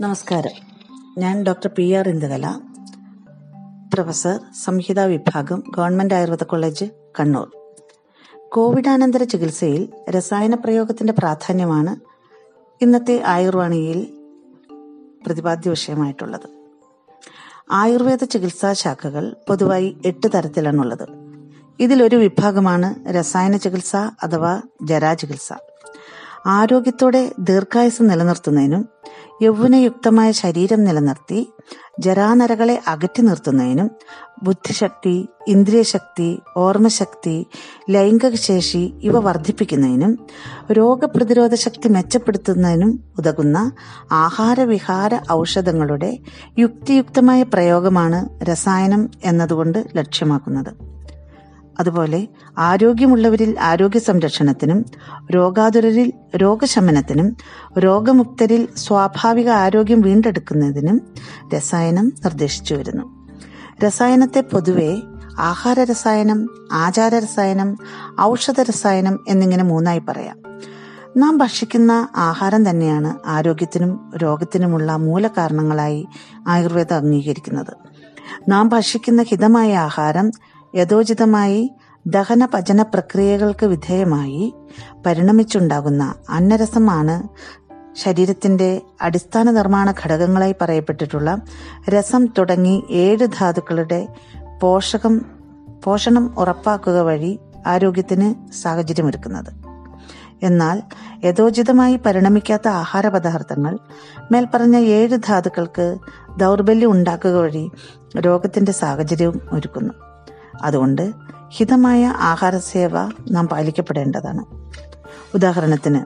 നമസ്കാരം. ഞാൻ doctor P R Indukala professor സംഹിതാ വിഭാഗം ഗവൺമെന്റ് ആയുർവേദ കോളേജ് കണ്ണൂർ. കോവിഡാനന്തര ചികിത്സയിൽ രസായന പ്രയോഗത്തിന്റെ പ്രാധാന്യമാണ് ഇന്നത്തെ ആയുർവാണിയിൽ പ്രതിപാദ്യ വിഷയമായിട്ടുള്ളത്. ആയുർവേദ ചികിത്സാ ശാഖകൾ പൊതുവായി എട്ട് തരത്തിലാണുള്ളത്. ഇതിലൊരു വിഭാഗമാണ് രസായന ചികിത്സ അഥവാ ജരാചികിത്സ ആരോഗ്യത്തോടെ ദീർഘായുസ് നിലനിർത്തുന്നതിനും യൗവനയുക്തമായ ശരീരം നിലനിർത്തി ജരാനരകളെ അകറ്റി നിർത്തുന്നതിനും ബുദ്ധിശക്തി ഇന്ദ്രിയശക്തി ഓർമ്മശക്തി ലൈംഗിക ശേഷി ഇവ വർദ്ധിപ്പിക്കുന്നതിനും രോഗപ്രതിരോധ ശക്തി മെച്ചപ്പെടുത്തുന്നതിനും ഉതകുന്ന ആഹാരവിഹാര ഔഷധങ്ങളുടെ യുക്തിയുക്തമായ പ്രയോഗമാണ് രസായനം എന്നതുകൊണ്ട് ലക്ഷ്യമാക്കുന്നത്. അതുപോലെ ആരോഗ്യമുള്ളവരിൽ ആരോഗ്യ സംരക്ഷണത്തിനും രോഗാതുരരിൽ രോഗശമനത്തിനും രോഗമുക്തരിൽ സ്വാഭാവിക ആരോഗ്യം വീണ്ടെടുക്കുന്നതിനും രസായനം നിർദ്ദേശിച്ചു വരുന്നു. രസായനത്തെ പൊതുവെ ആഹാര രസായനം ആചാര രസായനം ഔഷധ രസായനം എന്നിങ്ങനെ മൂന്നായി പറയാം. നാം ഭക്ഷിക്കുന്ന ആഹാരം തന്നെയാണ് ആരോഗ്യത്തിനും രോഗത്തിനുമുള്ള മൂലകാരണങ്ങളായി ആയുർവേദം അംഗീകരിക്കുന്നത്. നാം ഭക്ഷിക്കുന്ന ഹിതമായ ആഹാരം യഥോചിതമായി ദഹന പചന പ്രക്രിയകൾക്ക് വിധേയമായി പരിണമിച്ചുണ്ടാകുന്ന അന്നരസമാണ് ശരീരത്തിന്റെ അടിസ്ഥാന നിർമ്മാണ ഘടകങ്ങളായി പറയപ്പെട്ടിട്ടുള്ള രസം തുടങ്ങി ഏഴ് ധാതുക്കളുടെ പോഷകം പോഷണം ഉറപ്പാക്കുക വഴി ആരോഗ്യത്തിന് സാഹചര്യമൊരുക്കുന്നത്. എന്നാൽ യഥോചിതമായി പരിണമിക്കാത്ത ആഹാര പദാർത്ഥങ്ങൾ മേൽപ്പറഞ്ഞ ഏഴ് ധാതുക്കൾക്ക് ദൗർബല്യം ഉണ്ടാക്കുക വഴി രോഗത്തിന്റെ സാഹചര്യവും ഒരുക്കുന്നു. അതുകൊണ്ട് ഹിതമായ ആഹാര സേവ നാം പാലിക്കപ്പെടേണ്ടതാണ്. ഉദാഹരണത്തിന്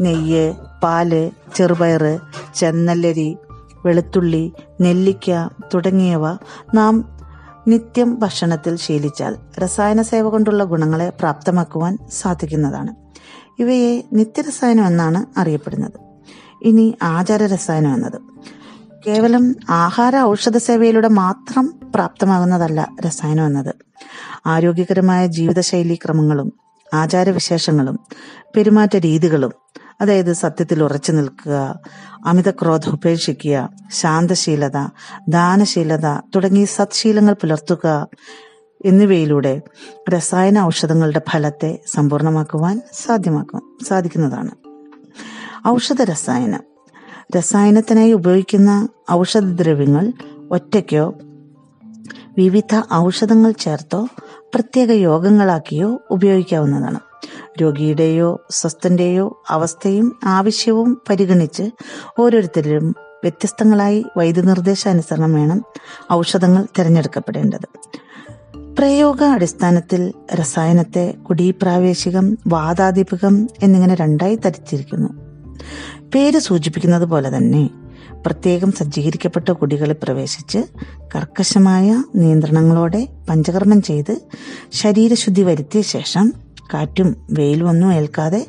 നെയ്യ് പാൽ ചെറുപയറ് ചെന്നല്ലരി വെളുത്തുള്ളി നെല്ലിക്ക തുടങ്ങിയവ നാം നിത്യം ഭക്ഷണത്തിൽ ശീലിച്ചാൽ രസായന സേവ കൊണ്ടുള്ള ഗുണങ്ങളെ പ്രാപ്തമാക്കുവാൻ സാധിക്കുന്നതാണ്. ഇവയെ നിത്യരസായനം എന്നാണ് അറിയപ്പെടുന്നത്. ഇനി ആചാര രസായനം എന്നത്. കേവലം ആഹാര ഔഷധ സേവയിലൂടെ മാത്രം പ്രാപ്തമാകുന്നതല്ല രസായനം എന്നത്. ആരോഗ്യകരമായ ജീവിതശൈലി ക്രമങ്ങളും ആചാരവിശേഷങ്ങളും പെരുമാറ്റ രീതികളും അതായത് സത്യത്തിൽ ഉറച്ചു നിൽക്കുക അമിതക്രോധം ഉപേക്ഷിക്കുക ശാന്തശീലത ദാനശീലത തുടങ്ങി സത്ശീലങ്ങൾ പുലർത്തുക എന്നിവയിലൂടെ രസായന ഔഷധങ്ങളുടെ ഫലത്തെ സമ്പൂർണമാക്കുവാൻ സാധ്യമാക്കും സാധിക്കുന്നതാണ്. ഔഷധ രസായനം. രസായനത്തിനായി ഉപയോഗിക്കുന്ന ഔഷധദ്രവ്യങ്ങൾ ഒറ്റയ്ക്കോ വിവിധ ഔഷധങ്ങൾ ചേർത്തോ പ്രത്യേക യോഗങ്ങളാക്കിയോ ഉപയോഗിക്കാവുന്നതാണ്. രോഗിയുടെയോ സ്വസ്ഥന്റെയോ അവസ്ഥയും ആവശ്യവും പരിഗണിച്ച് ഓരോരുത്തരും വ്യത്യസ്തങ്ങളായി വൈദ്യനിർദ്ദേശാനുസരണം വേണം ഔഷധങ്ങൾ തിരഞ്ഞെടുക്കപ്പെടേണ്ടത്. പ്രയോഗ അടിസ്ഥാനത്തിൽ രസായനത്തെ കുടീപ്രാവേശികം വാതാധിപകം എന്നിങ്ങനെ രണ്ടായി തരിച്ചിരിക്കുന്നു പേര് സൂചിപ്പിക്കുന്നത് പോലെ തന്നെ പ്രത്യേകം സജ്ജീകരിക്കപ്പെട്ട കുടികളിൽ പ്രവേശിച്ച് കർക്കശമായ നിയന്ത്രണങ്ങളോടെ പഞ്ചകർമ്മം ചെയ്ത് ശരീരശുദ്ധി വരുത്തിയ ശേഷം കാറ്റും വെയിലും ഒന്നും ഏൽക്കാതെ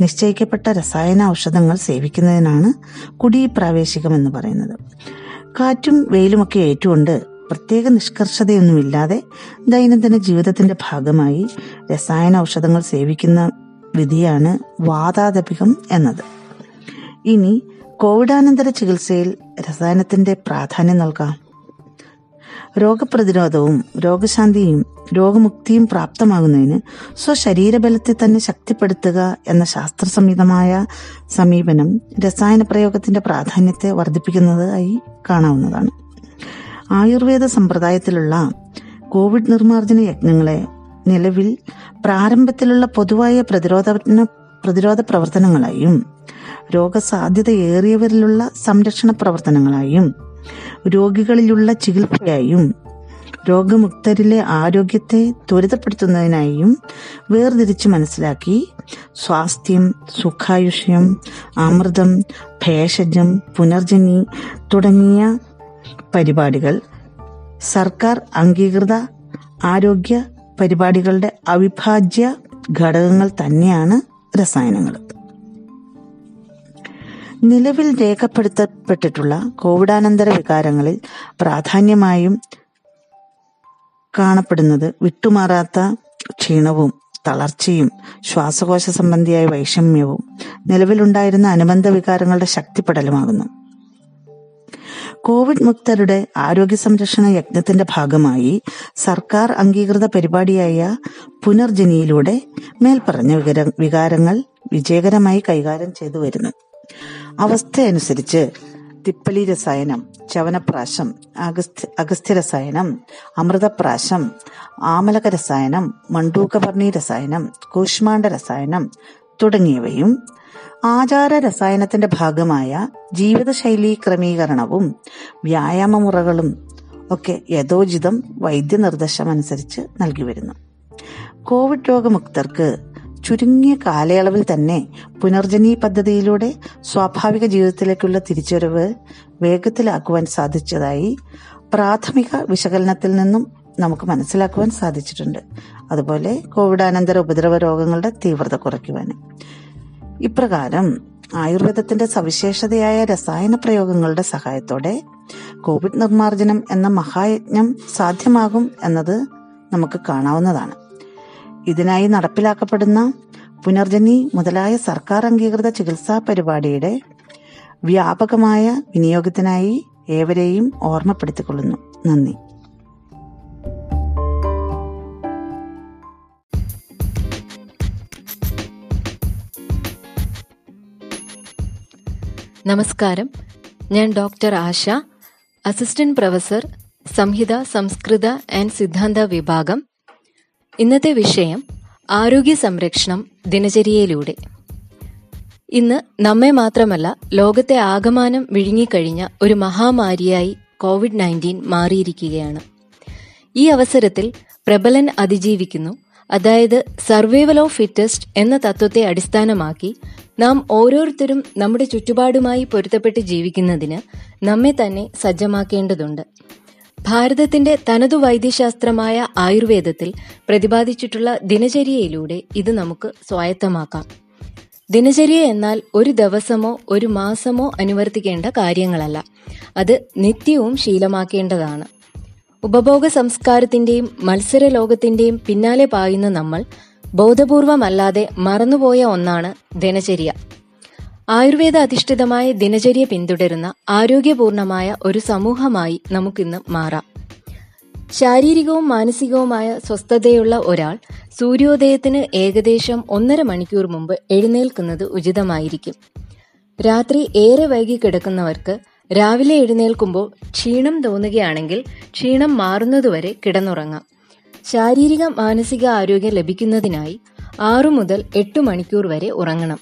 നിശ്ചയിക്കപ്പെട്ട രസായന ഔഷധങ്ങൾ സേവിക്കുന്നതിനാണ് കുടി പ്രാവേശികം എന്ന് പറയുന്നത്. കാറ്റും വെയിലുമൊക്കെ ഏറ്റുകൊണ്ട് പ്രത്യേക നിഷ്കർഷതയൊന്നുമില്ലാതെ ദൈനംദിന ജീവിതത്തിന്റെ ഭാഗമായി രസായന ഔഷധങ്ങൾ സേവിക്കുന്ന വിധിയാണ് വാതാതപികം എന്നത്. ഇനി കോവിഡാനന്തര ചികിത്സയിൽ രസായനത്തിന്റെ പ്രാധാന്യം നൽകാം. രോഗപ്രതിരോധവും രോഗശാന്തിയും രോഗമുക്തിയും പ്രാപ്തമാകുന്നതിന് സ്വശരീരബലത്തെ തന്നെ ശക്തിപ്പെടുത്തുക എന്ന ശാസ്ത്രസംഹിതമായ സമീപനം രസായന പ്രയോഗത്തിന്റെ പ്രാധാന്യത്തെ വർദ്ധിപ്പിക്കുന്നതായി കാണാവുന്നതാണ്. ആയുർവേദ സമ്പ്രദായത്തിലുള്ള കോവിഡ് നിർമ്മാർജന യജ്ഞങ്ങളെ നിലവിൽ പ്രാരംഭത്തിലുള്ള പൊതുവായ പ്രതിരോധ പ്രതിരോധ പ്രവർത്തനങ്ങളായും രോഗസാധ്യതയേറിയവരിലുള്ള സംരക്ഷണ പ്രവർത്തനങ്ങളായും രോഗികളിലുള്ള ചികിത്സയായും രോഗമുക്തരിലെ ആരോഗ്യത്തെ ത്വരിതപ്പെടുത്തുന്നതിനായും വേർതിരിച്ച് മനസ്സിലാക്കി സ്വാസ്ഥ്യം സുഖായുഷ്യം അമൃതം ഭേഷജം പുനർജനി തുടങ്ങിയ പരിപാടികൾ സർക്കാർ അംഗീകൃത ആരോഗ്യ പരിപാടികളുടെ അവിഭാജ്യ ഘടകങ്ങൾ തന്നെയാണ് രസായനങ്ങൾ നിലവിൽ രേഖപ്പെടുത്തപ്പെട്ടിട്ടുള്ള കോവിഡാനന്തര വികാരങ്ങളിൽ പ്രാധാന്യമായും കാണപ്പെടുന്നത് വിട്ടുമാറാത്ത ക്ഷീണവും തളർച്ചയും ശ്വാസകോശ സംബന്ധിയായ വൈഷമ്യവും നിലവിലുണ്ടായിരുന്ന അനുബന്ധ വികാരങ്ങളുടെ ശക്തിപ്പെടലുമാകുന്നു. കോവിഡ് മുക്തരുടെ ആരോഗ്യ സംരക്ഷണ യജ്ഞത്തിന്റെ ഭാഗമായി സർക്കാർ അംഗീകൃത പരിപാടിയായ പുനർജനിയിലൂടെ മേൽപ്പറഞ്ഞ വികര- വികാരങ്ങൾ വിജയകരമായി കൈകാര്യം ചെയ്തു വരുന്നു. അവസ്ഥയനുസരിച്ച് തിപ്പലി രസായനം ചവനപ്രാശം അഗസ്ത്യ രസായനം അമൃതപ്രാശം ആമലക രസായനം മണ്ടൂക്കപർണി രസായനം കൂഷ്മാണ്ഡ രസായനം തുടങ്ങിയവയും ആചാര രസായനത്തിന്റെ ഭാഗമായ ജീവിതശൈലി ക്രമീകരണവും വ്യായാമമുറകളും ഒക്കെ യഥോചിതം വൈദ്യനിർദ്ദേശം അനുസരിച്ച് നൽകി വരുന്നു. കോവിഡ് രോഗമുക്തർക്ക് ചുരുങ്ങിയ കാലയളവിൽ തന്നെ പുനർജനീ പദ്ധതിയിലൂടെ സ്വാഭാവിക ജീവിതത്തിലേക്കുള്ള തിരിച്ചുവരവ് വേഗത്തിലാക്കുവാൻ സാധിച്ചതായി പ്രാഥമിക വിശകലനത്തിൽ നിന്നും നമുക്ക് മനസ്സിലാക്കുവാൻ സാധിച്ചിട്ടുണ്ട്. അതുപോലെ കോവിഡാനന്തര ഉപദ്രവ രോഗങ്ങളുടെ തീവ്രത കുറയ്ക്കുവാനും. ഇപ്രകാരം ആയുർവേദത്തിന്റെ സവിശേഷതയായ രസായന പ്രയോഗങ്ങളുടെ സഹായത്തോടെ കോവിഡ് നിർമ്മാർജനം എന്ന മഹായജ്ഞം സാധ്യമാകും എന്നത് നമുക്ക് കാണാവുന്നതാണ്. ഇതിനായി നടപ്പിലാക്കപ്പെടുന്ന പുനർജനി മുതലായ സർക്കാർ അംഗീകൃത ചികിത്സാ പരിപാടിയുടെ വ്യാപകമായ വിനിയോഗത്തിനായി ഏവരെയും ഓർമ്മപ്പെടുത്തിക്കൊള്ളുന്നു. നന്ദി. നമസ്കാരം. ഞാൻ ഡോക്ടർ ആശ അസിസ്റ്റന്റ് പ്രൊഫസർ സംഹിത സംസ്കൃത ആൻഡ് സിദ്ധാന്ത വിഭാഗം. ഇന്നത്തെ വിഷയം ആരോഗ്യ സംരക്ഷണം ദിനചര്യയിലൂടെ. ഇന്ന് നമ്മെ മാത്രമല്ല ലോകത്തെ ആകമാനം വിഴുങ്ങിക്കഴിഞ്ഞ ഒരു മഹാമാരിയായി കോവിഡ് നയന്റീൻ മാറിയിരിക്കുകയാണ്. ഈ അവസരത്തിൽ പ്രബലൻ അതിജീവിക്കുന്നു അതായത് സർവൈവൽ ഓഫ് ഫിറ്റസ്റ്റ് എന്ന തത്വത്തെ അടിസ്ഥാനമാക്കി നാം ഓരോരുത്തരും നമ്മുടെ ചുറ്റുപാടുമായി പൊരുത്തപ്പെട്ട് ജീവിക്കുന്നതിന് നമ്മെ തന്നെ സജ്ജമാക്കേണ്ടതുണ്ട്. ഭാരതത്തിന്റെ തനതു വൈദ്യശാസ്ത്രമായ ആയുർവേദത്തിൽ പ്രതിപാദിച്ചിട്ടുള്ള ദിനചര്യയിലൂടെ ഇത് നമുക്ക് സ്വായത്തമാക്കാം. ദിനചര്യ എന്നാൽ ഒരു ദിവസമോ ഒരു മാസമോ അനുവർത്തിക്കേണ്ട കാര്യങ്ങളല്ല. അത് നിത്യവും ശീലമാക്കേണ്ടതാണ്. ഉപഭോഗ സംസ്കാരത്തിന്റെയും മത്സര ലോകത്തിന്റെയും പിന്നാലെ പായുന്ന നമ്മൾ ബോധപൂർവമല്ലാതെ മറന്നുപോയ ഒന്നാണ് ദിനചര്യ. ആയുർവേദ അധിഷ്ഠിതമായ ദിനചര്യ പിന്തുടരുന്ന ആരോഗ്യപൂർണമായ ഒരു സമൂഹമായി നമുക്കിന്ന് മാറാം. ശാരീരികവും മാനസികവുമായ സ്വസ്ഥതയുള്ള ഒരാൾ സൂര്യോദയത്തിന് ഏകദേശം ഒന്നര മണിക്കൂർ മുമ്പ് എഴുന്നേൽക്കുന്നത് ഉചിതമായിരിക്കും. രാത്രി ഏറെ വൈകി കിടക്കുന്നവർക്ക് രാവിലെ എഴുന്നേൽക്കുമ്പോൾ ക്ഷീണം തോന്നുകയാണെങ്കിൽ ക്ഷീണം മാറുന്നതുവരെ കിടന്നുറങ്ങാം. ശാരീരിക മാനസിക ആരോഗ്യം ലഭിക്കുന്നതിനായി ആറു മുതൽ എട്ട് മണിക്കൂർ വരെ ഉറങ്ങണം.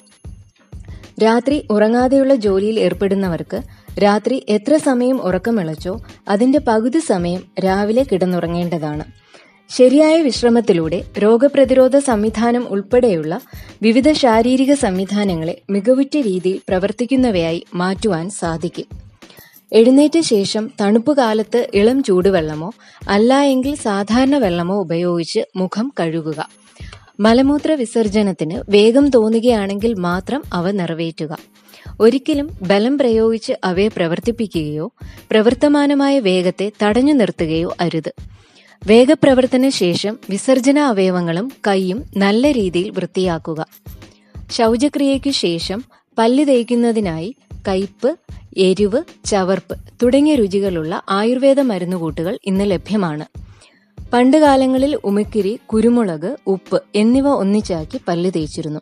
രാത്രി ഉറങ്ങാതെയുള്ള ജോലിയിൽ ഏർപ്പെടുന്നവർക്ക് രാത്രി എത്ര സമയം ഉറക്കമിളച്ചോ അതിന്റെ പകുതി സമയം രാവിലെ കിടന്നുറങ്ങേണ്ടതാണ്. ശരിയായ വിശ്രമത്തിലൂടെ രോഗപ്രതിരോധ സംവിധാനം ഉൾപ്പെടെയുള്ള വിവിധ ശാരീരിക സംവിധാനങ്ങളെ മികവുറ്റ രീതിയിൽ പ്രവർത്തിക്കുന്നവയായി മാറ്റുവാൻ സാധിക്കും. എഴുന്നേറ്റ ശേഷം തണുപ്പ് കാലത്ത് ഇളം ചൂടുവെള്ളമോ അല്ല എങ്കിൽ സാധാരണ വെള്ളമോ ഉപയോഗിച്ച് മുഖം കഴുകുക. മലമൂത്ര വിസർജനത്തിന് വേഗം തോന്നുകയാണെങ്കിൽ മാത്രം അവ നിറവേറ്റുക. ഒരിക്കലും ബലം പ്രയോഗിച്ച് അവയെ പ്രവർത്തിപ്പിക്കുകയോ പ്രവർത്തമാനമായ വേഗത്തെ തടഞ്ഞു നിർത്തുകയോ അരുത്. വേഗപ്രവർത്തന ശേഷം വിസർജന അവയവങ്ങളും കൈയും നല്ല രീതിയിൽ വൃത്തിയാക്കുക. ശൗചക്രിയയ്ക്കു ശേഷം പല്ല് തേക്കുന്നതിനായി കയ്പ് എരിവ് ചവർപ്പ് തുടങ്ങിയ രുചികളുള്ള ആയുർവേദ മരുന്നുകൂട്ടുകൾ ഇന്ന് ലഭ്യമാണ്. പണ്ടുകാലങ്ങളിൽ ഉമിക്കിരി കുരുമുളക് ഉപ്പ് എന്നിവ ഒന്നിച്ചാക്കി പല്ല് തേച്ചിരുന്നു.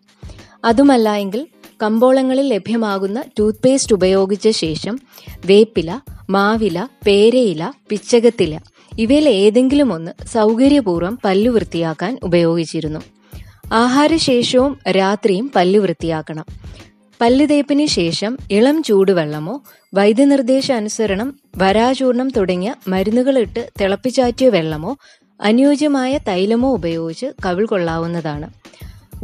അതുമല്ല എങ്കിൽ കമ്പോളങ്ങളിൽ ലഭ്യമാകുന്ന ടൂത്ത് പേസ്റ്റ് ഉപയോഗിച്ച ശേഷം വേപ്പില മാവില പേരയില പിച്ചകത്തില ഇവയിൽ ഏതെങ്കിലും ഒന്ന് സൗകര്യപൂർവം പല്ലു വൃത്തിയാക്കാൻ ഉപയോഗിച്ചിരുന്നു. ആഹാരശേഷവും രാത്രിയും പല്ലു വൃത്തിയാക്കണം. പല്ല് തേപ്പിന് ശേഷം ഇളം ചൂടുവെള്ളമോ വൈദ്യനിർദ്ദേശാനുസരണം വരാചൂർണം തുടങ്ങിയ മരുന്നുകളിട്ട് തിളപ്പിച്ചാറ്റിയ വെള്ളമോ അനുയോജ്യമായ തൈലമോ ഉപയോഗിച്ച് കവിൾ കൊള്ളാവുന്നതാണ്.